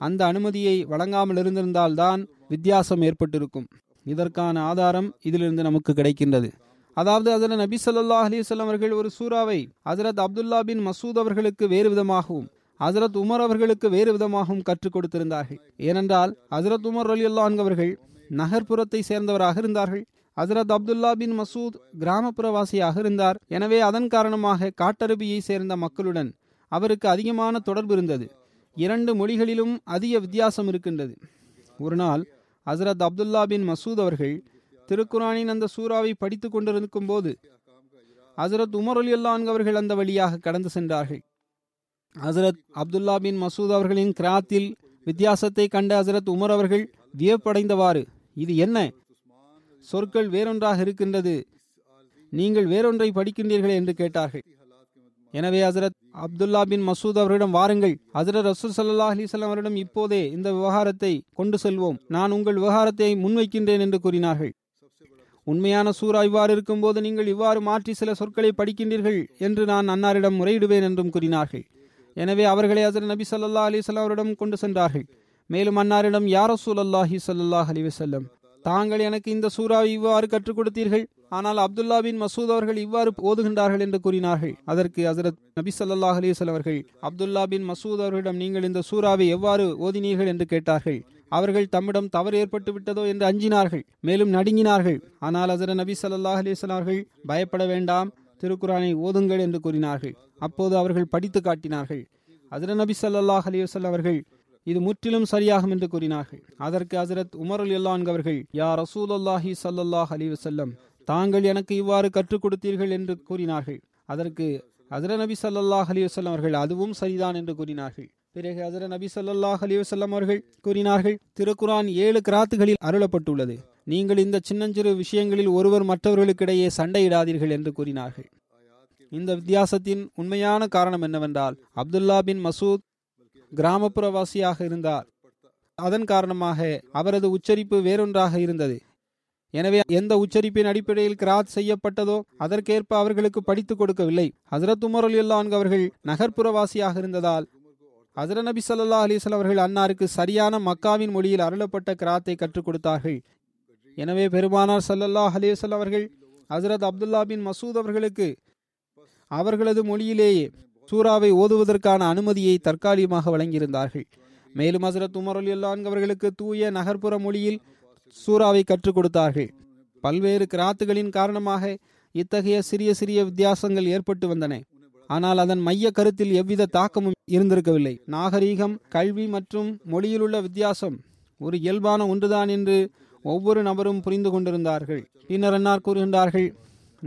அந்த அனுமதியை வழங்காமல் இருந்திருந்தால் தான் வித்தியாசம் ஏற்பட்டிருக்கும். இதற்கான ஆதாரம் இதிலிருந்து நமக்கு கிடைக்கின்றது. அதாவது அதில் நபி சொல்லா அலிசல்லாம் அவர்கள் ஒரு சூறாவை ஹசரத் அப்துல்லா பின் மசூத் அவர்களுக்கு வேறு விதமாகவும் ஹசரத் உமர் அவர்களுக்கு வேறு விதமாகவும் கற்றுக் கொடுத்திருந்தார்கள். ஏனென்றால் ஹசரத் உமர் அலி அவர்கள் நகர்ப்புறத்தை சேர்ந்தவராக இருந்தார்கள். ஹசரத் அப்துல்லா பின் மசூத் கிராமப்புறவாசியாக இருந்தார். எனவே அதன் காரணமாக காட்டருபியை சேர்ந்த மக்களுடன் அவருக்கு அதிகமான தொடர்பு இருந்தது. இரண்டு மொழிகளிலும் அதிக வித்தியாசம் இருக்கின்றது. ஒரு நாள் ஹசரத் அப்துல்லா பின் மசூத் அவர்கள் திருக்குரானின் அந்த சூறாவை படித்து கொண்டிருக்கும் போது ஹசரத் உமர் அலி அல்லான் அவர்கள் அந்த வழியாக கடந்து சென்றார்கள். ஹசரத் அப்துல்லா பின் மசூத் அவர்களின் கிராத்தில் வித்தியாசத்தை கண்ட ஹசரத் உமர் அவர்கள் வியப்படைந்தவாறு இது என்ன? சொற்கள் வேறொன்றாக இருக்கின்றது. நீங்கள் வேறொன்றை படிக்கின்றீர்கள் என்று கேட்டார்கள். எனவே ஹசரத் அப்துல்லா பின் மசூத் அவர்களிடம் வாருங்கள். ஹசரத் ரசூல் சல்லா அலிசல்லாம் அவரிடம் இப்போதே இந்த விவகாரத்தை கொண்டு செல்வோம். நான் உங்கள் விவகாரத்தை முன்வைக்கின்றேன் என்று கூறினார்கள். உண்மையான சூரா இவ்வாறு இருக்கும்போது நீங்கள் இவ்வாறு மாற்றி சில சொற்களை படிக்கின்றீர்கள் என்று நான் அன்னாரிடம் முறையிடுவேன் என்றும் கூறினார்கள். எனவே அவர்களை அசர் நபி சல்லா அலைஹி அவரிடம் கொண்டு சென்றார்கள். மேலும் அன்னாரிடம் யார் ரசூலல்லாஹி ஸல்லல்லாஹு அலைஹி வஸல்லம் தாங்கள் எனக்கு இந்த சூறாவை இவ்வாறு கற்றுக் கொடுத்தீர்கள். ஆனால் அப்துல்லா பின் மசூத் அவர்கள் இவ்வாறு ஓதுகின்றார்கள் என்று கூறினார்கள். அதற்கு ஹசரத் நபி சல்லாஹ் அலிவசல் அவர்கள் அப்துல்லா பின் மசூத் அவர்களிடம் நீங்கள் இந்த சூறாவை எவ்வாறு ஓதினீர்கள்? என்று கேட்டார்கள். அவர்கள் தம்மிடம் தவறு ஏற்பட்டு விட்டதோ என்று அஞ்சினார்கள் மேலும் நடுங்கினார்கள். ஆனால் ஹசரத் நபி சல்லாஹ் அலிஸ்லார்கள் பயப்பட வேண்டாம் திருக்குரானை ஓதுங்கள் என்று கூறினார்கள். அப்போது அவர்கள் படித்து காட்டினார்கள். அதிர நபி சல்லாஹ் அலிவசல் அவர்கள் இது முற்றிலும் சரியாகும் என்று கூறினார்கள். அதற்கு ஹசரத் உமர் அல்லான் அவர்கள் யா ரசூலுல்லாஹி ஸல்லல்லாஹு அலைஹி வஸல்லம் தாங்கள் எனக்கு இவ்வாறு கற்றுக் கொடுத்தீர்கள் என்று கூறினார்கள். அதற்கு ஹசரத் நபி சல்லாஹ் அலைஹி வஸல்லம் அவர்கள் அதுவும் சரிதான் என்று கூறினார்கள். பிறகு ஹசர நபி சொல்லாஹ் அலைஹி அவர்கள் கூறினார்கள் திருக்குரான் ஏழு கிராத்துகளில் அருளப்பட்டுள்ளது. நீங்கள் இந்த சின்னஞ்சிறு விஷயங்களில் ஒருவர் மற்றவர்களுக்கிடையே சண்டையிடாதீர்கள் என்று கூறினார்கள். இந்த வித்தியாசத்தின் உண்மையான காரணம் என்னவென்றால் அப்துல்லா பின் மசூத் கிராமப்புறவாசியாக இருந்தார். அதன் காரணமாக அவரது உச்சரிப்பு வேறொன்றாக இருந்தது. எனவே எந்த உச்சரிப்பின் அடிப்படையில் கிராத் செய்யப்பட்டதோ அதற்கேற்ப அவர்களுக்கு படித்துக் கொடுக்கவில்லை. ஹசரத் உமர் அலி அவர்கள் நகர்ப்புறவாசியாக இருந்ததால் ஹசர நபி சல்லா அலிஸ்வல் அவர்கள் அன்னாருக்கு சரியான மக்காவின் மொழியில் அருளப்பட்ட கிராத்தை கற்றுக் கொடுத்தார்கள். எனவே பெருமானார் சல்லல்லா அலைஹி அவர்கள் ஹசரத் அப்துல்லா பின் மசூத் அவர்களுக்கு அவர்களது மொழியிலேயே சூறாவை ஓதுவதற்கான அனுமதியை தற்காலிகமாக வழங்கியிருந்தார்கள். மேலும் ஹசரத் உமர் அலி அவர்களுக்கு தூய நகர்ப்புற மொழியில் சூறாவை கற்றுக் கொடுத்தார்கள். பல்வேறு கிராத்துகளின் காரணமாக இத்தகைய சிறிய சிறிய வித்தியாசங்கள் ஏற்பட்டு வந்தன. ஆனால் அதன் மைய கருத்தில் எவ்வித தாக்கமும் இருந்திருக்கவில்லை. நாகரீகம் கல்வி மற்றும் மொழியிலுள்ள வித்தியாசம் ஒரு இயல்பான ஒன்றுதான் என்று ஒவ்வொரு நபரும் புரிந்து கொண்டிருந்தார்கள். பின்னர் அன்னார் கூறுகின்றார்கள்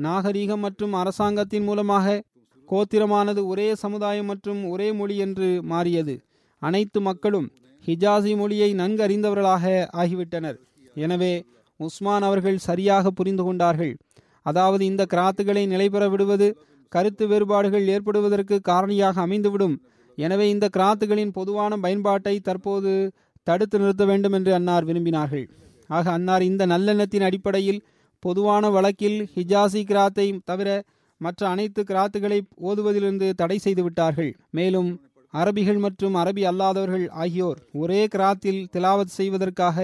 நாகரீகம் மற்றும் அரசாங்கத்தின் மூலமாக கோத்திரமானது ஒரே சமுதாயம் மற்றும் ஒரே மொழி என்று மாறியது. அனைத்து மக்களும் ஹிஜாசி மொழியை நன்கு அறிந்தவர்களாக ஆகிவிட்டனர். எனவே உஸ்மான் அவர்கள் சரியாக புரிந்து கொண்டார்கள். அதாவது இந்த கிராத்துகளை நிலைபெற விடுவது கருத்து வேறுபாடுகள் ஏற்படுவதற்கு காரணியாக அமைந்துவிடும். எனவே இந்த கிராத்துகளின் பொதுவான பயன்பாட்டை தற்போது தடுத்து நிறுத்த வேண்டும் என்று அன்னார் விரும்பினார்கள். ஆக அன்னார் இந்த நல்லெண்ணத்தின் அடிப்படையில் பொதுவான வழக்கில் ஹிஜாசி கிராத்தை தவிர மற்ற அனைத்து கிராத்துகளை ஓதுவதிலிருந்து தடை செய்து விட்டார்கள். மேலும் அரபிகள் மற்றும் அரபி அல்லாதவர்கள் ஆகியோர் ஒரே கிராத்தில் திலாவத் செய்வதற்காக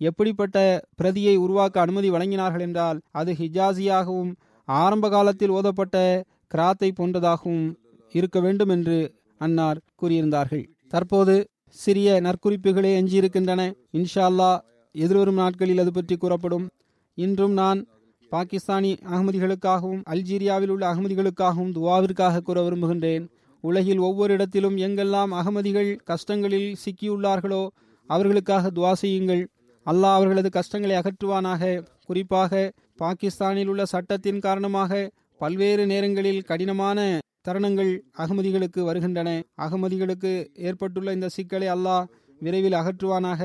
எப்படிப்பட்ட பிரதியை உருவாக்க அனுமதி வழங்கினார்கள் என்றால் அது ஹிஜாசியாகவும் ஆரம்ப காலத்தில் ஓதப்பட்ட கிராத்தை போன்றதாகவும் இருக்க வேண்டும் என்று அன்னார் கூறியிருந்தார்கள். தற்போது சிறிய நற்குறிப்புகளே எஞ்சியிருக்கின்றன இன்ஷா அல்லா எதிர்வரும் நாட்களில் அது பற்றி கூறப்படும். இன்றும் நான் பாகிஸ்தானி அகமதிகளுக்காகவும் அல்ஜீரியாவில் உள்ள அகமதிகளுக்காகவும் துவாவிற்காக கூற விரும்புகின்றேன். உலகில் ஒவ்வொரு இடத்திலும் எங்கெல்லாம் அகமதிகள் கஷ்டங்களில் சிக்கியுள்ளார்களோ அவர்களுக்காக துவா செய்யுங்கள். அல்லாஹ் அவர்களது கஷ்டங்களை அகற்றுவானாக. குறிப்பாக பாகிஸ்தானில் உள்ள சட்டத்தின் காரணமாக பல்வேறு நேரங்களில் கடினமான தருணங்கள் அகமதிகளுக்கு வருகின்றன. அகமதிகளுக்கு ஏற்பட்டுள்ள இந்த சிக்கலை அல்லாஹ் விரைவில் அகற்றுவானாக.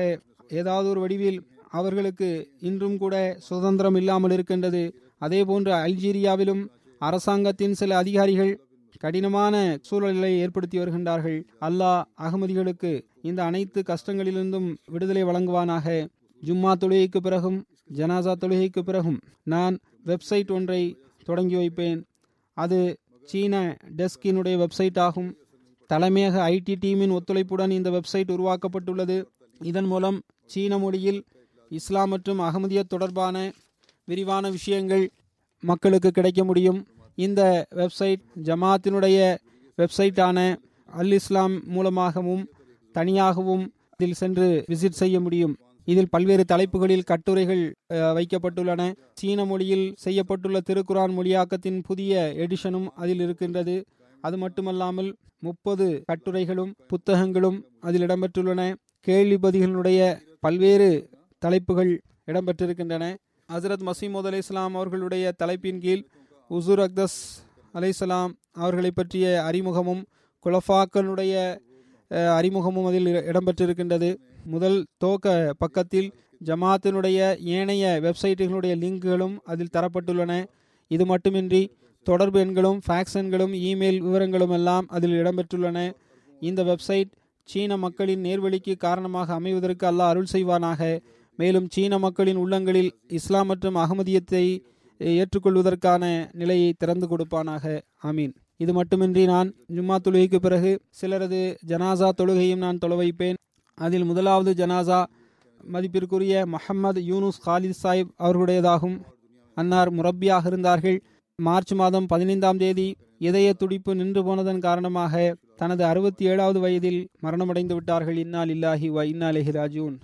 ஏதாவது ஒரு வடிவில் அவர்களுக்கு இன்றும் கூட சுதந்திரம் இல்லாமல் இருக்கின்றது. அதே போன்று அல்ஜீரியாவிலும் அரசாங்கத்தின் சில அதிகாரிகள் கடினமான சூழலை ஏற்படுத்தி வருகின்றார்கள். அல்லாஹ் அகமதிகளுக்கு இந்த அனைத்து கஷ்டங்களிலிருந்தும் விடுதலை வழங்குவானாக. ஜும்மா தொழுகைக்கு பிறகும் ஜனாசா தொழுகைக்கு பிறகும் நான் வெப்சைட் ஒன்றை தொடங்கி வைப்பேன். அது சீன டெஸ்கினுடைய வெப்சைட் ஆகும். தலைமையக ஐடி டீமின் ஒத்துழைப்புடன் இந்த வெப்சைட் உருவாக்கப்பட்டுள்ளது. இதன் மூலம் சீன மொழியில் இஸ்லாம் மற்றும் அகமதிய தொடர்பான விரிவான விஷயங்கள் மக்களுக்கு கிடைக்க முடியும். இந்த வெப்சைட் ஜமாத்தினுடைய வெப்சைட்டான அல் இஸ்லாம் மூலமாகவும் தனியாகவும் இதில் சென்று விசிட் செய்ய முடியும். இதில் பல்வேறு தலைப்புகளில் கட்டுரைகள் வைக்கப்பட்டுள்ளன. சீன மொழியில் செய்யப்பட்டுள்ள திருக்குரான் மொழியாக்கத்தின் புதிய எடிஷனும் அதில் இருக்கின்றது. அது மட்டுமல்லாமல் முப்பது கட்டுரைகளும் புத்தகங்களும் அதில் இடம்பெற்றுள்ளன. கேள்விபதிகளுடைய பல்வேறு தலைப்புகள் இடம்பெற்றிருக்கின்றன. ஹசரத் மசீமோத் அலி இஸ்லாம் அவர்களுடைய தலைப்பின் கீழ் உசூர் அக்தஸ் அலைசலாம் அவர்களை பற்றிய அறிமுகமும் குலஃபாக்களுடைய அறிமுகமும் அதில் இடம்பெற்றிருக்கின்றது. முதல் தோக்க பக்கத்தில் ஜமாத்தினுடைய ஏனைய வெப்சைட்டுகளுடைய லிங்குகளும் அதில் தரப்பட்டுள்ளன. இது மட்டுமின்றி தொடர்பு எண்களும் ஃபேக்ஸ் எண்களும் இமெயில் விவரங்களும் எல்லாம் அதில் இடம்பெற்றுள்ளன. இந்த வெப்சைட் சீன மக்களின் நேர்வழிக்கு காரணமாக அமைவதற்கு அல்லாஹ் அருள் செய்வானாக. மேலும் சீன மக்களின் உள்ளங்களில் இஸ்லாம் மற்றும் அகமதியத்தை ஏற்றுக்கொள்வதற்கான நிலையை திறந்து கொடுப்பானாக. ஆமீன். இது மட்டுமின்றி நான் ஜும்மா தொழுகைக்கு பிறகு சிலரது ஜனாசா தொழுகையும் நான் தொலை வைப்பேன். அதில் முதலாவது ஜனாசா மதிப்பிற்குரிய மஹம்மது யூனுஸ் காலித் சாஹிப் அவர்களுடையதாகும். அன்னார் முரப்பியாக இருந்தார்கள். மார்ச் மாதம் பதினைந்தாம் தேதி இதய துடிப்பு நின்று போனதன் காரணமாக தனது அறுபத்தி ஏழாவது வயதில் மரணமடைந்து விட்டார்கள். இன்னால் இல்லாஹி வ இன்னாலேஹி ராஜூன்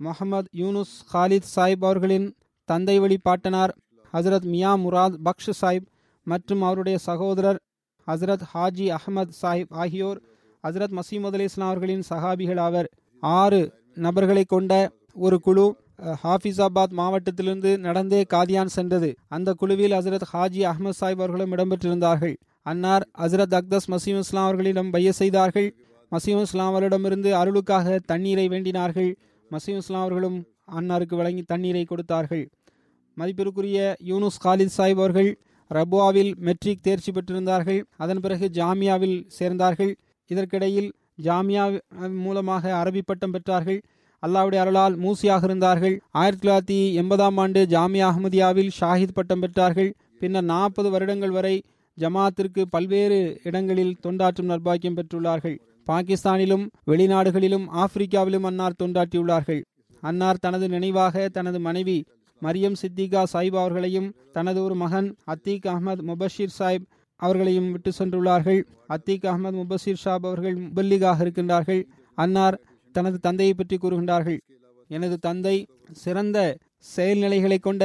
முகமது யூனுஸ் காலித் சாஹிப் அவர்களின் தந்தை வழி பாட்டனார் ஹசரத் மியா முராத் பக்ஷ் சாஹிப் மற்றும் அவருடைய சகோதரர் ஹசரத் ஹாஜி அஹமத் சாஹிப் ஆகியோர் ஹசரத் மசீமது அலி இஸ்லாம் அவர்களின் சஹாபிகள் ஆவர். ஆறு நபர்களை கொண்ட ஒரு குழு ஹாஃபிசாபாத் மாவட்டத்திலிருந்து நடந்தே காதியான் சென்றது. அந்த குழுவில் ஹசரத் ஹாஜி அஹமத் சாஹிப் அவர்களும் இடம்பெற்றிருந்தார்கள். அன்னார் ஹசரத் அக்தஸ் மசீம் இஸ்லாம் அவர்களிடம் பைய செய்தார்கள். மசீம் இஸ்லாம் அவர்களிடமிருந்து அருளுக்காக தண்ணீரை வேண்டினார்கள். மசீம் இஸ்லாம் அவர்களும் அன்னாருக்கு வழங்கி தண்ணீரை கொடுத்தார்கள். மதிப்பிற்குரிய யூனுஸ் காலித் சாஹிப் அவர்கள் ரபுவாவில் மெட்ரிக் தேர்ச்சி பெற்றிருந்தார்கள். அதன் பிறகு ஜாமியாவில் சேர்ந்தார்கள். இதற்கிடையில் ஜாமியா மூலமாக அரபி பட்டம் பெற்றார்கள். அல்லாவுடைய அருளால் மூசியாக இருந்தார்கள். ஆயிரத்தி தொள்ளாயிரத்தி எண்பதாம் ஆண்டு ஜாமியா அஹமதியாவில் ஷாஹித் பட்டம் பெற்றார்கள். பின்னர் நாற்பது வருடங்கள் வரை ஜமாத்திற்கு பல்வேறு இடங்களில் தொண்டாற்றும் நர்பாக்கியம் பெற்றுள்ளார்கள். பாகிஸ்தானிலும் வெளிநாடுகளிலும் ஆப்பிரிக்காவிலும் அன்னார் தொண்டாற்றியுள்ளார்கள். அன்னார் தனது நினைவாக தனது மனைவி மரியம் சித்திகா சாஹிப் அவர்களையும் தனது ஒரு மகன் அத்தீக் அகமது முபஷீர் சாஹிப் அவர்களையும் விட்டு சென்றுள்ளார்கள். அத்தீக் அகமது முபசீர் ஷாப் அவர்கள் முபல்லிகாக இருக்கின்றார்கள். அன்னார் தனது தந்தையை பற்றி கூறுகின்றார்கள். எனது தந்தை சிறந்த செயல்நிலைகளை கொண்ட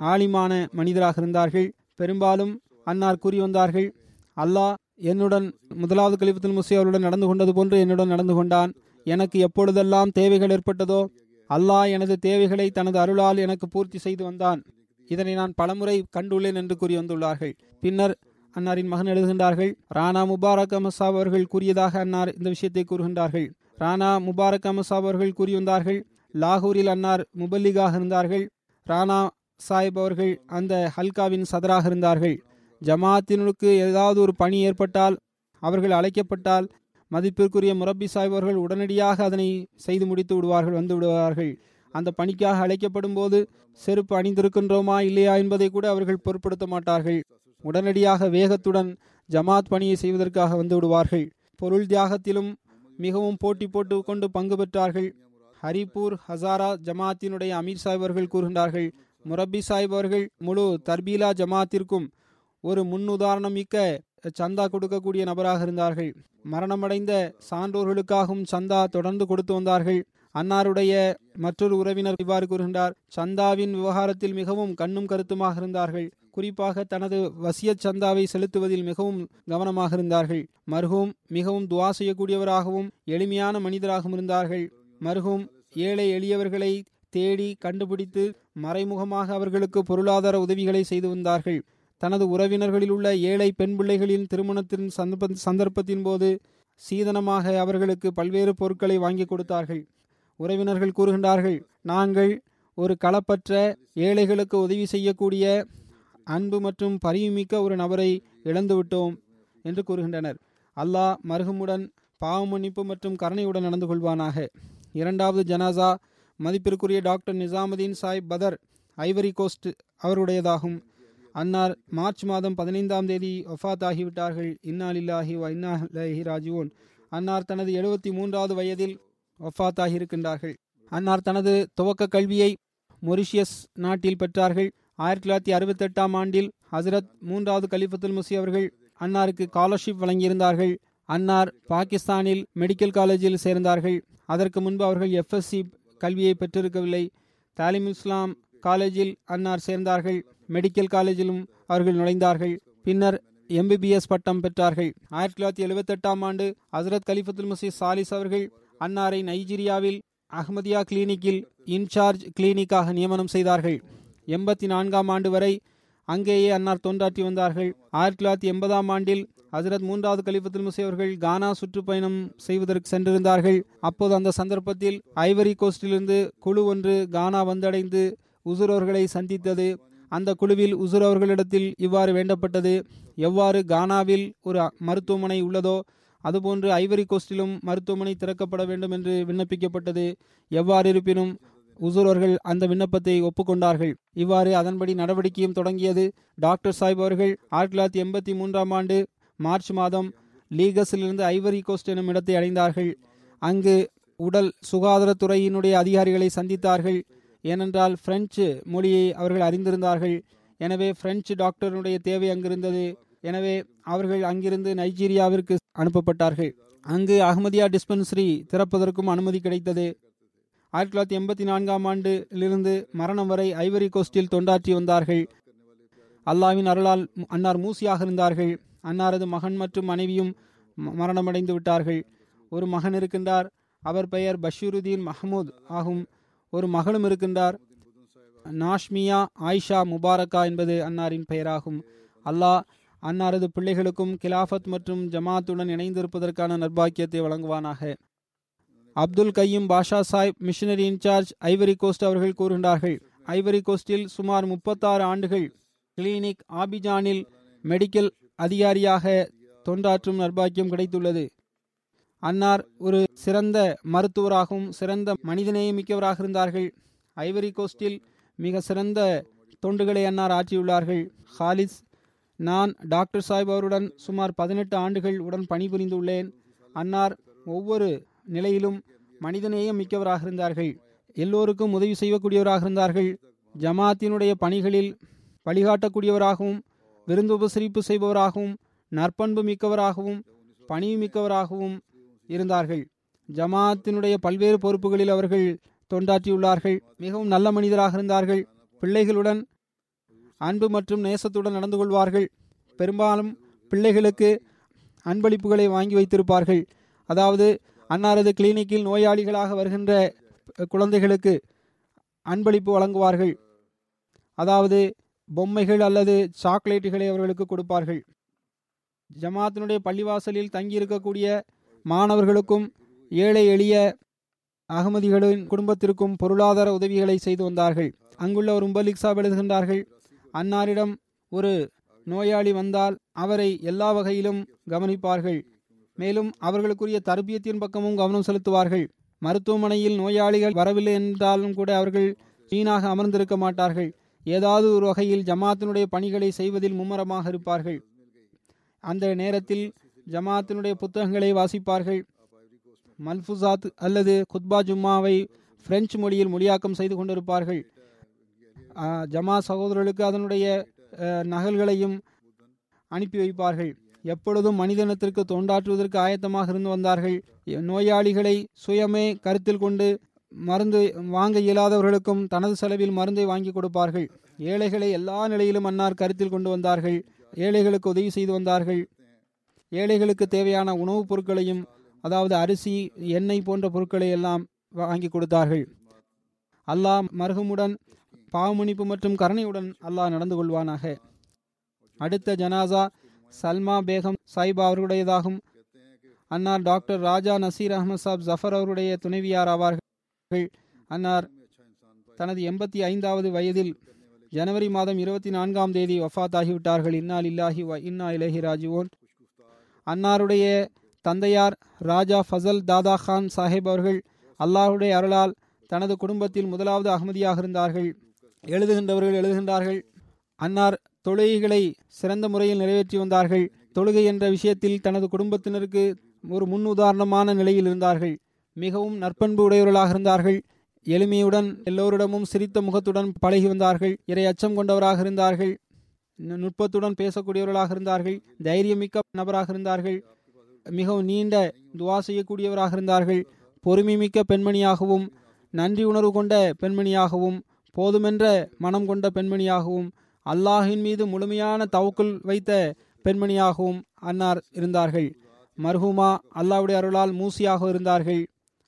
ஆலிமான மனிதராக இருந்தார்கள். பெரும்பாலும் அன்னார் கூறி வந்தார்கள். அல்லாஹ் என்னுடன் முதலாவது கலிபத்தில் முசி அவருடன் நடந்து கொண்டது போன்று என்னுடன் நடந்து கொண்டான். எனக்கு எப்பொழுதெல்லாம் தேவைகள் ஏற்பட்டதோ அல்லாஹ் எனது தேவைகளை தனது அருளால் எனக்கு பூர்த்தி செய்து வந்தான். இதனை நான் பலமுறை கண்டுள்ளேன் என்று கூறி வந்துள்ளார்கள். பின்னர் அன்னாரின் மகன் எழுதுகின்றார்கள் ராணா முபாரக் அமசாப் அவர்கள் கூறியதாக அன்னார் இந்த விஷயத்தை கூறுகின்றார்கள். ராணா முபாரக் அமசாப் அவர்கள் கூறி வந்தார்கள் லாகூரில் அன்னார் முபல்லிகாக இருந்தார்கள் ராணா சாஹிப் அவர்கள் அந்த ஹல்காவின் சதராக இருந்தார்கள். ஜமாத்தினுக்கு ஏதாவது ஒரு பணி ஏற்பட்டால் அவர்கள் அழைக்கப்பட்டால் மதிப்பிற்குரிய முரப்பி சாஹிப் அவர்கள் உடனடியாக அதனை செய்து முடித்து விடுவார்கள் வந்து விடுவார்கள். அந்த பணிக்காக அழைக்கப்படும் போது செருப்பு அணிந்திருக்கின்றோமா இல்லையா என்பதை கூட அவர்கள் பொருட்படுத்த மாட்டார்கள். உடனடியாக வேகத்துடன் ஜமாத் பணியை செய்வதற்காக வந்து விடுவார்கள் பொருள் தியாகத்திலும் மிகவும் போட்டி போட்டு கொண்டு பங்கு பெற்றார்கள். ஹரிப்பூர் ஹசாரா ஜமாத்தினுடைய அமீர் சாஹிப் அவர்கள் கூறுகின்றார்கள் முரப்பி சாஹிப் அவர்கள் முழு தர்பீலா ஜமாத்திற்கும் ஒரு முன்னுதாரணம் மிக்க சந்தா கொடுக்கக்கூடிய நபராக இருந்தார்கள். மரணமடைந்த சான்றோர்களுக்காகவும் சந்தா தொடர்ந்து கொடுத்து வந்தார்கள். அன்னாருடைய மற்றொரு உறவினர் இவ்வாறு கூறுகின்றார் சந்தாவின் விவகாரத்தில் மிகவும் கண்ணும் கருத்துமாக இருந்தார்கள். குறிப்பாக தனது வசிய சந்தாவை செலுத்துவதில் மிகவும் கவனமாக இருந்தார்கள். மருகும் மிகவும் துவா செய்யக்கூடியவராகவும் எளிமையான மனிதராகவும் இருந்தார்கள். மருகும் ஏழை எளியவர்களை தேடி கண்டுபிடித்து மறைமுகமாக அவர்களுக்கு பொருளாதார உதவிகளை செய்து வந்தார்கள். தனது உறவினர்களில் உள்ள ஏழை பெண் பிள்ளைகளின் திருமணத்தின் சந்தர்ப்ப சந்தர்ப்பத்தின் போது சீதனமாக அவர்களுக்கு பல்வேறு பொருட்களை வாங்கி கொடுத்தார்கள். உறவினர்கள் கூறுகின்றார்கள் நாங்கள் ஒரு களப்பற்ற ஏழைகளுக்கு உதவி செய்யக்கூடிய அன்பு மற்றும் பரிவுமிக்க ஒரு நபரை இழந்துவிட்டோம் என்று கூறுகின்றனர். அல்லாஹ் மருகமுடன் பாவ மன்னிப்பு மற்றும் கருணையுடன் நடந்து கொள்வானாக. இரண்டாவது ஜனாசா மதிப்பிற்குரிய டாக்டர் நிசாமுதீன் சாய் பதர் ஐவரி கோஸ்ட் அவருடையதாகும். அன்னார் மார்ச் மாதம் பதினைந்தாம் தேதி ஒஃபாத் ஆகிவிட்டார்கள் இன்னாலில்லாஹி வ இன்னாலஹி ராஜுவோன் அன்னார் தனது எழுபத்தி மூன்றாவது வயதில் ஒஃபாத் ஆகியிருக்கின்றார்கள் அன்னார் தனது துவக்க கல்வியை மொரிஷியஸ் நாட்டில் பெற்றார்கள். ஆயிரத்தி தொள்ளாயிரத்தி அறுபத்தி எட்டாம் ஆண்டில் ஹசரத் மூன்றாவது கலிஃபத்துல் முசி அவர்கள் அன்னாருக்கு ஸ்காலர்ஷிப் வழங்கியிருந்தார்கள். அன்னார் பாகிஸ்தானில் மெடிக்கல் காலேஜில் சேர்ந்தார்கள். அதற்கு முன்பு அவர்கள் எஃப்எஸ்சி கல்வியை பெற்றிருக்கவில்லை. தாலிம் இஸ்லாம் காலேஜில் அன்னார் சேர்ந்தார்கள். மெடிக்கல் காலேஜிலும் அவர்கள் நுழைந்தார்கள். பின்னர் எம்பிபிஎஸ் பட்டம் பெற்றார்கள். ஆயிரத்தி தொள்ளாயிரத்தி எழுபத்தெட்டாம் ஆண்டு ஹசரத் கலிஃபத்துல் முசி சாலிஸ் அவர்கள் அன்னாரை நைஜீரியாவில் அஹ்மதியா கிளினிக்கில் இன்சார்ஜ் கிளினிக்காக நியமனம் செய்தார்கள். எண்பத்தி நான்காம் ஆண்டு வரை அங்கேயே அன்னார் தொண்டாற்றி வந்தார்கள். ஆயிரத்தி தொள்ளாயிரத்தி எண்பதாம் ஆண்டில் ஹசரத் மூன்றாவது கலிபத்துல் முசை அவர்கள் கானா சுற்றுப்பயணம் செய்வதற்கு சென்றிருந்தார்கள். அப்போது அந்த சந்தர்ப்பத்தில் ஐவரி கோஸ்டிலிருந்து குழு ஒன்று கானா வந்தடைந்து உசுரோர்களை சந்தித்தது. அந்த குழுவில் உசுர் அவர்களிடத்தில் இவ்வாறு வேண்டப்பட்டது. எவ்வாறு கானாவில் ஒரு மருத்துவமனை உள்ளதோ அதுபோன்று ஐவரி கோஸ்டிலும் மருத்துவமனை திறக்கப்பட வேண்டும் என்று விண்ணப்பிக்கப்பட்டது. எவ்வாறு இருப்பினும் உசூர் அவர்கள் அந்த விண்ணப்பத்தை ஒப்புக்கொண்டார்கள். இவ்வாறு அதன்படி நடவடிக்கையும் தொடங்கியது. டாக்டர் சாஹிப் அவர்கள் ஆயிரத்தி தொள்ளாயிரத்தி எண்பத்தி மூன்றாம் ஆண்டு மார்ச் மாதம் லீகஸிலிருந்து ஐவரி கோஸ்ட் எனும் இடத்தை அடைந்தார்கள். அங்கு உடல் சுகாதாரத்துறையினுடைய அதிகாரிகளை சந்தித்தார்கள். ஏனென்றால் பிரெஞ்சு மொழியை அவர்கள் அறிந்திருந்தார்கள். எனவே பிரெஞ்சு டாக்டருடைய தேவை அங்கிருந்தது. எனவே அவர்கள் அங்கிருந்து நைஜீரியாவிற்கு அனுப்பப்பட்டார்கள். அங்கு அகமதியா டிஸ்பென்சரி திறப்பதற்கும் அனுமதி கிடைத்தது. ஆயிரத்தி தொள்ளாயிரத்தி எண்பத்தி நான்காம் ஆண்டிலிருந்து மரணம் வரை ஐவரி கோஸ்டில் தொண்டாற்றி வந்தார்கள். அல்லாவின் அருளால் அன்னார் மூசியாக இருந்தார்கள். அன்னாரது மகன் மற்றும் மனைவியும் மரணமடைந்து விட்டார்கள். ஒரு மகன் இருக்கின்றார் அவர் பெயர் பஷீருதீன் மஹமூத் ஆகும். ஒரு மகளும் இருக்கின்றார் நாஷ்மியா ஆயிஷா முபாரக்கா என்பது அன்னாரின் பெயராகும். அல்லாஹ் அன்னாரது பிள்ளைகளுக்கும் கிலாஃபத் மற்றும் ஜமாத்துடன் இணைந்திருப்பதற்கான நர்பாக்கியத்தை வழங்குவானாக. Abdul Qayyum Pasha Sahib missionary in charge Ivory Coast அவர்கள் கூறுகின்றார்கள். ஐவரி கோஸ்டில் சுமார் முப்பத்தாறு ஆண்டுகள் கிளினிக் ஆபிஜானில் மெடிக்கல் அதிகாரியாக தொண்டாற்றும் நர்பாக்கியம் கிடைத்துள்ளது. அன்னார் ஒரு சிறந்த மருத்துவராகவும் சிறந்த மனிதநேயமிக்கவராக இருந்தார்கள். ஐவரி கோஸ்டில் மிக சிறந்த தொண்டுகளை அன்னார் ஆற்றியுள்ளார்கள். ஹாலிஸ் நான் டாக்டர் சாஹிப் அவருடன் சுமார் பதினெட்டு ஆண்டுகள் உடன் பணிபுரிந்துள்ளேன். அன்னார் ஒவ்வொரு நிலையிலும் மனிதநேயம் மிக்கவராக இருந்தார்கள். எல்லோருக்கும் உதவி செய்யக்கூடியவராக இருந்தார்கள். ஜமாத்தினுடைய பணிகளில் வழிகாட்டக்கூடியவராகவும் விருந்து உபசரிப்பு செய்பவராகவும் நற்பண்பு மிக்கவராகவும் பணி மிக்கவராகவும் இருந்தார்கள். ஜமாத்தினுடைய பல்வேறு பொறுப்புகளில் அவர்கள் தொண்டாற்றியுள்ளார்கள். மிகவும் நல்ல மனிதராக இருந்தார்கள். பிள்ளைகளுடன் அன்பு மற்றும் நேசத்துடன் நடந்து கொள்வார்கள். பெரும்பாலும் பிள்ளைகளுக்கு அன்பளிப்புகளை வாங்கி வைத்திருப்பார்கள். அதாவது அன்னாரது கிளினிக்கில் நோயாளிகளாக வருகின்ற குழந்தைகளுக்கு அன்பளிப்பு வழங்குவார்கள். அதாவது பொம்மைகள் அல்லது சாக்லேட்டுகளை அவர்களுக்கு கொடுப்பார்கள். ஜமாத்தினுடைய பள்ளிவாசலில் தங்கியிருக்கக்கூடிய மாணவர்களுக்கும் ஏழை எளிய அகமதிகளின் குடும்பத்திற்கும் பொருளாதார உதவிகளை செய்து வந்தார்கள். அங்குள்ள ஒரு உம்பலிக் சாப் எழுதுகின்றார்கள் அன்னாரிடம் ஒரு நோயாளி வந்தால் அவரை எல்லா வகையிலும் கவனிப்பார்கள். மேலும் அவர்களுக்குரிய தர்பியத்தின் பக்கமும் கவனம் செலுத்துவார்கள். மருத்துவமனையில் நோயாளிகள் வரவில்லை என்றாலும் கூட அவர்கள் வீணாக அமர்ந்திருக்க மாட்டார்கள். ஏதாவது ஒரு வகையில் ஜமாத்தினுடைய பணிகளை செய்வதில் மும்மரமாக இருப்பார்கள். அந்த நேரத்தில் ஜமாத்தினுடைய புத்தகங்களை வாசிப்பார்கள். மல்ஃபுசாத் அல்லது குத்பா ஜும்மாவை பிரெஞ்சு மொழியில் மொழியாக்கம் செய்து கொண்டிருப்பார்கள். ஜமா சகோதரர்களுக்கு அதனுடைய நகல்களையும் அனுப்பி வைப்பார்கள். எப்பொழுதும் மனிதனத்திற்கு தொண்டாற்றுவதற்கு ஆயத்தமாக இருந்து வந்தார்கள். நோயாளிகளை சுயமே கருத்தில் கொண்டு மருந்து வாங்க இயலாதவர்களுக்கும் தனது செலவில் மருந்தை வாங்கி கொடுப்பார்கள். ஏழைகளை எல்லா நிலையிலும் அன்னார் கருத்தில் கொண்டு வந்தார்கள். ஏழைகளுக்கு உதவி செய்து வந்தார்கள். ஏழைகளுக்கு தேவையான உணவுப் பொருட்களையும் அதாவது அரிசி எண்ணெய் போன்ற பொருட்களை எல்லாம் வாங்கி கொடுத்தார்கள். அல்லாஹ் மருகமுடன் பாவமணிப்பு மற்றும் கருணையுடன் அல்லாஹ் நடந்து கொள்வானாக. அடுத்த ஜனாசா சல்மா பேகம் சாயிபா அவர்களுடையதாகும். அன்னார் டாக்டர் ராஜா நசீர் அகமது சாப் ஜஃபர் அவருடைய துணைவியார் ஆவார்கள். அன்னார் தனது எண்பத்தி ஐந்தாவது வயதில் ஜனவரி மாதம் இருபத்தி நான்காம் தேதி வஃத் ஆகிவிட்டார்கள் இன்னால் இல்லாஹி வ இன்னா இலஹி ராஜுவோன் அன்னாருடைய தந்தையார் ராஜா ஃபசல் தாதா கான் சாஹிப் அவர்கள் அல்லாஹுடைய அருளால் தனது குடும்பத்தில் முதலாவது அகமதியாக இருந்தார்கள். எழுதுகின்றவர்கள் எழுதுகின்றார்கள். அன்னார் தொழுகைகளை சிறந்த முறையில் நிறைவேற்றி வந்தார்கள். தொழுகை என்ற விஷயத்தில் தனது குடும்பத்தினருக்கு ஒரு முன் உதாரணமான நிலையில் இருந்தார்கள். மிகவும் நற்பண்பு உடையவர்களாக இருந்தார்கள். எளிமையுடன் எல்லோரிடமும் சிரித்த முகத்துடன் பழகி வந்தார்கள். இறை அச்சம் கொண்டவராக இருந்தார்கள். நுட்பத்துடன் பேசக்கூடியவர்களாக இருந்தார்கள். தைரியமிக்க நபராக இருந்தார்கள். மிகவும் நீண்ட துவா செய்யக்கூடியவராக இருந்தார்கள். பொறுமை மிக்க பெண்மணியாகவும் நன்றி உணர்வு கொண்ட பெண்மணியாகவும் போதுமென்ற மனம் கொண்ட பெண்மணியாகவும் அல்லாஹின் மீது முழுமையான தவக்குள் வைத்த பெண்மணியாகவும் அன்னார் இருந்தார்கள். மர்ஹூமா அல்லாவுடைய அருளால் மூசியாக இருந்தார்கள்.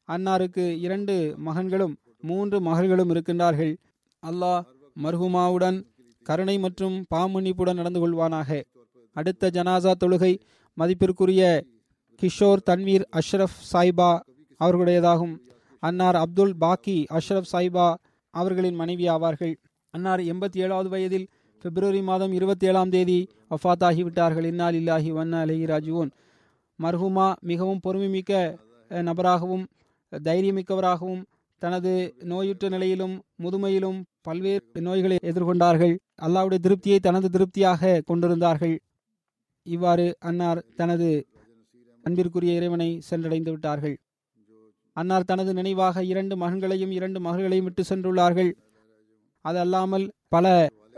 அன்னாருக்கு இரண்டு மகன்களும் மூன்று மகள்களும் இருக்கின்றார்கள். அல்லாஹ் மர்ஹூமாவுடன் கருணை மற்றும் பாமன்னிப்புடன் நடந்து கொள்வானாக. அடுத்த ஜனாசா தொழுகை மதிப்பிற்குரிய கிஷோர் தன்வீர் அஷ்ரஃப் சாய்பா அவர்களுடையதாகும். அன்னார் அப்துல் பாக்கி அஷ்ரஃப் சாய்பா அவர்களின் மனைவி ஆவார்கள். அன்னார் எண்பத்தி ஏழாவது வயதில் பிப்ரவரி மாதம் இருபத்தி ஏழாம் தேதி வஃத்தாகிவிட்டார்கள். இன்னால் இல்லாஹி வண்ண அலஹி ராஜுவோன் மர்ஹூமா மிகவும் பொறுமைமிக்க நபராகவும் தைரியமிக்கவராகவும் தனது நோயுற்ற நிலையிலும் முதுமையிலும் பல்வேறு நோய்களை எதிர்கொண்டார்கள். அல்லாவுடைய திருப்தியை தனது திருப்தியாக கொண்டிருந்தார்கள். இவ்வாறு அன்னார் தனது அன்பிற்குரிய இறைவனை சென்றடைந்து விட்டார்கள். அன்னார் தனது நினைவாக இரண்டு மகன்களையும் இரண்டு மகள்களையும் விட்டு சென்றுள்ளார்கள். அது அல்லாமல் பல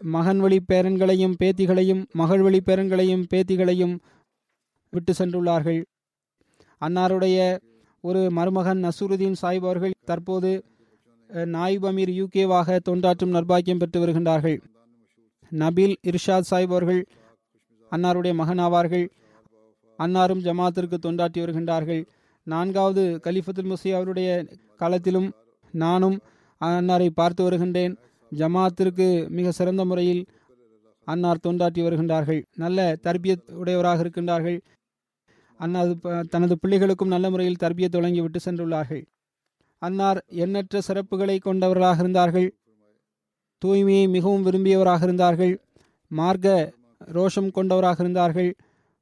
மகன் வழி பேரன்களையும் பேத்திகளையும் மகள் வழி பேரன்களையும் பேத்திகளையும் விட்டு சென்றுள்ளார்கள். அன்னாருடைய ஒரு மருமகன் நசூருதீன் சாஹிப் அவர்கள் தற்போது நாயிப் அமீர் யூகேவாக தொண்டாற்றும் நர்பாக்கியம் பெற்று வருகின்றார்கள். நபீல் இர்ஷாத் சாஹிப் அவர்கள் அன்னாருடைய மகன் ஆவார்கள் அன்னாரும் ஜமாத்திற்கு தொண்டாற்றி வருகின்றார்கள். நான்காவது கலிஃபத்துல் முசி அவருடைய காலத்திலும் நானும் அன்னாரை பார்த்து வருகின்றேன். ஜமாத்திற்கு மிக சிறந்த முறையில் அன்னார் தொண்டாற்றி வருகின்றார்கள். நல்ல தர்பியத் உடையவராக இருக்கின்றார்கள். அன்னார் ப- தனது பிள்ளைகளுக்கும் நல்ல முறையில் தர்பியத் தொடங்கி விட்டு சென்றுள்ளார்கள். அன்னார் எண்ணற்ற சிறப்புகளை கொண்டவர்களாக இருந்தார்கள். தூய்மையை மிகவும் விரும்பியவராக இருந்தார்கள். மார்க்க ரோஷம் கொண்டவராக இருந்தார்கள்.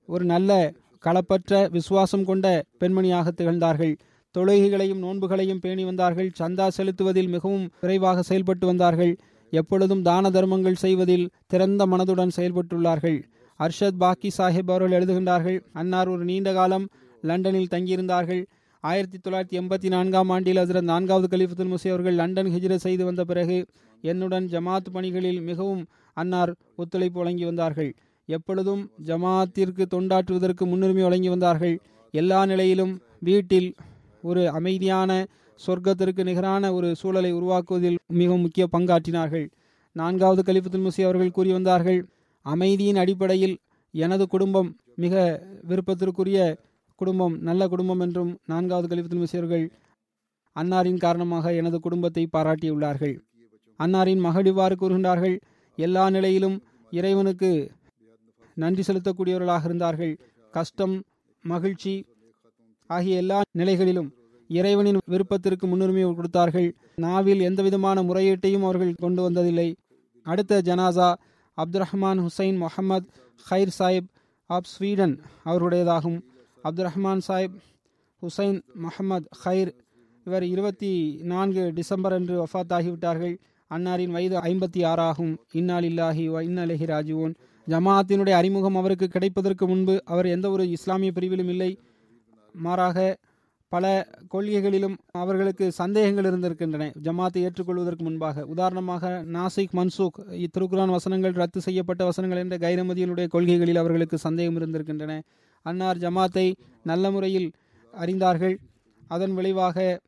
ஒரு நல்ல களப்பற்ற விசுவாசம் கொண்ட பெண்மணியாக திகழ்ந்தார்கள். தொழுகைகளையும் நோன்புகளையும் பேணி வந்தார்கள். சந்தா செலுத்துவதில் மிகவும் விரைவாக செயல்பட்டு வந்தார்கள். எப்பொழுதும் தான தர்மங்கள் செய்வதில் திறந்த மனதுடன் செயல்பட்டுள்ளார்கள். அர்ஷத் பாக்கி சாஹிப் அவர்கள் எழுதுகின்றார்கள் அன்னார் ஒரு நீண்ட காலம் லண்டனில் தங்கியிருந்தார்கள். ஆயிரத்தி தொள்ளாயிரத்தி எண்பத்தி நான்காம் ஆண்டில் ஹசரத் நான்காவது கலிஃபத்துல் முசி அவர்கள் லண்டன் ஹிஜ்ர செய்து வந்த பிறகு என்னுடன் ஜமாத் பணிகளில் மிகவும் அன்னார் ஒத்துழைப்பு வழங்கி வந்தார்கள். எப்பொழுதும் ஜமாத்திற்கு தொண்டாற்றுவதற்கு முன்னுரிமை வழங்கி வந்தார்கள். எல்லா நிலையிலும் வீட்டில் ஒரு அமைதியான சொர்க்கத்திற்கு நிகரான ஒரு சூழலை உருவாக்குவதில் மிகவும் முக்கிய பங்காற்றினார்கள். நான்காவது கலிஃபத்துல் முசி அவர்கள் கூறி வந்தார்கள் அமைதியின் அடிப்படையில் எனது குடும்பம் மிக விருப்பத்திற்குரிய குடும்பம் நல்ல குடும்பம் என்றும் நான்காவது கலிஃபத்துல் முசி அவர்கள் அன்னாரின் காரணமாக எனது குடும்பத்தை பாராட்டியுள்ளார்கள். அன்னாரின் மகள் இவ்வாறு கூறுகின்றார்கள் எல்லா நிலையிலும் இறைவனுக்கு நன்றி செலுத்தக்கூடியவர்களாக இருந்தார்கள். கஷ்டம் மகிழ்ச்சி ஆகிய எல்லா நிலைகளிலும் இறைவனின் விருப்பத்திற்கு முன்னுரிமை கொடுத்தார்கள். நாவில் எந்தவிதமான முறையீட்டையும் அவர்கள் கொண்டு வந்ததில்லை. அடுத்த ஜனாசா அப்து ரஹ்மான் ஹுசைன் முகமது ஹைர் சாஹிப் ஆப் ஸ்வீடன் அவருடையதாகும். அப்து ரஹ்மான் சாஹிப் ஹுசைன் முகமது ஹைர் இவர் இருபத்தி நான்கு டிசம்பர் அன்று வஃத் ஆகிவிட்டார்கள் அன்னாரின் வயது ஐம்பத்தி ஆறாகும் இன்னால் இல்லாஹி வ இன்னலஹி ராஜுவோன் ஜமாத்தினுடைய அறிமுகம் அவருக்கு கிடைப்பதற்கு முன்பு அவர் எந்த ஒரு இஸ்லாமிய பிரிவிலும் இல்லை. மாறாக பல கொள்கைகளிலும் அவர்களுக்கு சந்தேகங்கள் இருந்திருக்கின்றன. ஜமாத்தை ஏற்றுக்கொள்வதற்கு முன்பாக. உதாரணமாக நாசிக் மன்சூக் திருக்குரான் வசனங்கள் ரத்து செய்யப்பட்ட வசனங்கள் என்ற கைரமதியினுடைய கொள்கைகளில் அவர்களுக்கு சந்தேகம் இருந்திருக்கின்றன. அன்னார் ஜமாத்தை நல்ல முறையில் அறிந்தார்கள். அதன் விளைவாக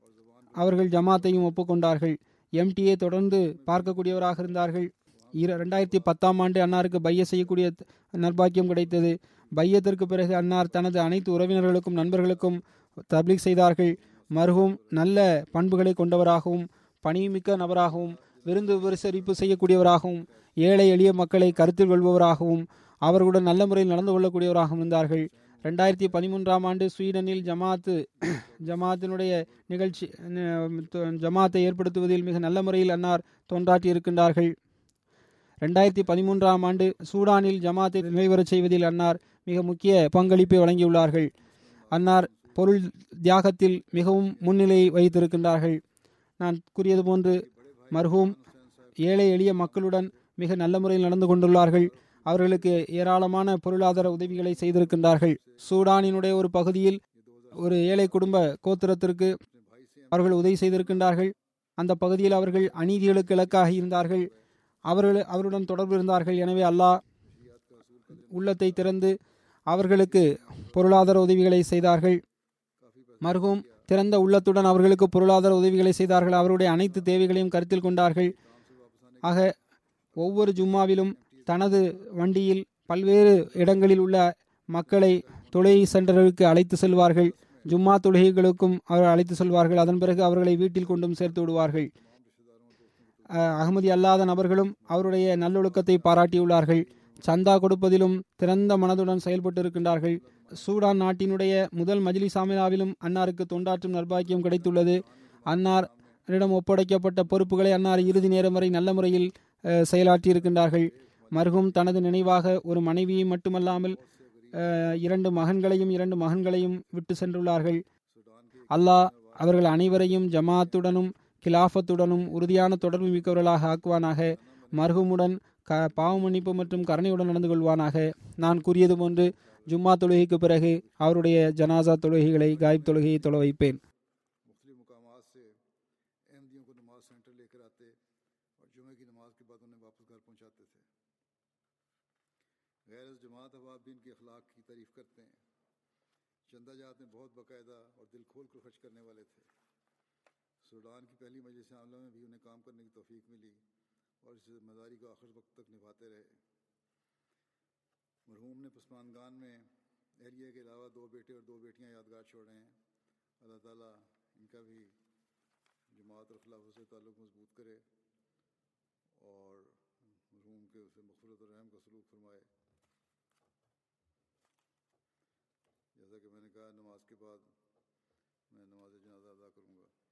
அவர்கள் ஜமாத்தையும் ஒப்புக்கொண்டார்கள். எம்டிஏ தொடர்ந்து பார்க்கக்கூடியவராக இருந்தார்கள். இர ரெண்டாயிரத்தி பத்தாம் ஆண்டு அன்னாருக்கு பைய செய்யக்கூடிய நர்பாக்கியம் கிடைத்தது. பையத்திற்கு பிறகு அன்னார் தனது அனைத்து உறவினர்களுக்கும் நண்பர்களுக்கும் தப்லீக் செய்தார்கள். மருகும் நல்ல பண்புகளை கொண்டவராகவும் பணிமிக்க நபராகவும் விருந்து விமர்சரிப்பு செய்யக்கூடியவராகவும் ஏழை எளிய மக்களை கருத்தில் கொள்பவராகவும் அவர்களுடன் நல்ல முறையில் நடந்து கொள்ளக்கூடியவராகவும் இருந்தார்கள். ரெண்டாயிரத்தி பதிமூன்றாம் ஆண்டு ஸ்வீடனில் ஜமாத்து ஜமாத்தினுடைய நிகழ்ச்சி ஜமாத்தை ஏற்படுத்துவதில் மிக நல்ல முறையில் அன்னார் தோன்றாற்றி இருக்கின்றார்கள். ரெண்டாயிரத்தி பதிமூன்றாம் ஆண்டு சூடானில் ஜமாத்தை நிறைவேறச் செய்வதில் அன்னார் மிக முக்கிய பங்களிப்பை வழங்கியுள்ளார்கள். அன்னார் பொருள் தியாகத்தில் மிகவும் முன்னிலை வைத்திருக்கின்றார்கள். நான் கூறியது போன்று மர்ஹூம் ஏழை எளிய மக்களுடன் மிக நல்ல முறையில் நடந்து கொண்டுள்ளார்கள். அவர்களுக்கு ஏராளமான பொருளாதார உதவிகளை செய்திருக்கின்றார்கள். சூடானினுடைய ஒரு பகுதியில் ஒரு ஏழை குடும்ப கோத்திரத்திற்கு அவர்கள் உதவி செய்திருக்கின்றார்கள். அந்த பகுதியில் அவர்கள் அநீதிகளுக்கு இலக்காக இருந்தார்கள். அவர்கள் அவருடன் தொடர்பு இருந்தார்கள். எனவே அல்லாஹ் உள்ளத்தை திறந்து அவர்களுக்கு பொருளாதார உதவிகளை செய்தார்கள். மருகும் திறந்த உள்ளத்துடன் அவர்களுக்கு பொருளாதார உதவிகளை செய்தார்கள். அவருடைய அனைத்து தேவைகளையும் கருத்தில் கொண்டார்கள். ஆக ஒவ்வொரு ஜும்மாவிலும் தனது வண்டியில் பல்வேறு இடங்களில் உள்ள மக்களை தொழுகை சென்டர்களுக்கு அழைத்து செல்வார்கள். ஜும்மா தொழுகைகளுக்கும் அவர் அழைத்து செல்வார்கள். அதன் பிறகு அவர்களை வீட்டில் கொண்டும் சேர்த்து விடுவார்கள். அகமதி அல்லாத நபர்களும் அவருடைய நல்லொழுக்கத்தை பாராட்டியுள்ளார்கள். சந்தா கொடுப்பதிலும் திறந்த மனதுடன் செயல்பட்டு இருக்கின்றார்கள் சூடான் நாட்டினுடைய முதல் மஜ்லி சாமினாவிலும் அன்னாருக்கு தொண்டாற்றும் நர்பாக்கியம் கிடைத்துள்ளது. அன்னாரிடம் ஒப்படைக்கப்பட்ட பொறுப்புகளை அன்னார் இறுதி நேரம் வரை நல்ல முறையில் செயலாற்றியிருக்கின்றார்கள். செயலாற்றி இருக்கின்றார்கள் மருகும் தனது நினைவாக ஒரு மனைவியை மட்டுமல்லாமல் இரண்டு மகன்களையும் இரண்டு மகன்களையும் விட்டு சென்றுள்ளார்கள். அல்லாஹ் அவர்கள் அனைவரையும் ஜமாத்துடனும் கிலாஃபத்துடனும் உறுதியான தொடர்பு மிக்கவர்களாக ஆக்குவானாக. மர்ஹூமுடன் க பாவ மன்னிப்பு மற்றும் கருணையுடன் நடந்து கொள்வானாக நான் கூறியது போன்று ஜும்மா தொழுகைக்கு பிறகு அவருடைய ஜனாசா தொழுகைகளை காய்ப் தொழுகையை தொழ வைப்பேன் मुख्तलि मकाम से अहमदियों को नमाज सेंटर लेकर आते और जुमे की नमाज के बाद उन्हें वापस घर पहुंचाते थे गैर जमात अहबाब भी इनके अखलाक की तारीफ करते हैं चंदा जात में बहुत बाकायदा और दिल खोल कर खर्च करने वाले थे सूडान की पहली मजलिस आमला में भी उन्हें काम करने की तोफीक मिली اور اس ذمہ داری کو آخر وقت تک نبھاتے رہے۔ مرحوم نے پسماندگان میں اہلیہ کے علاوہ دو بیٹے اور دو بیٹیاں یادگار چھوڑے ہیں۔ اللہ تعالیٰ ان کا بھی جماعت اور خلافوں سے تعلق مضبوط کرے اور مرحوم کے اسے مغفرت الرحم کا سلوک فرمائے۔ جیسا کہ میں نے کہا، نماز کے بعد میں نماز جنازہ ادا کروں گا۔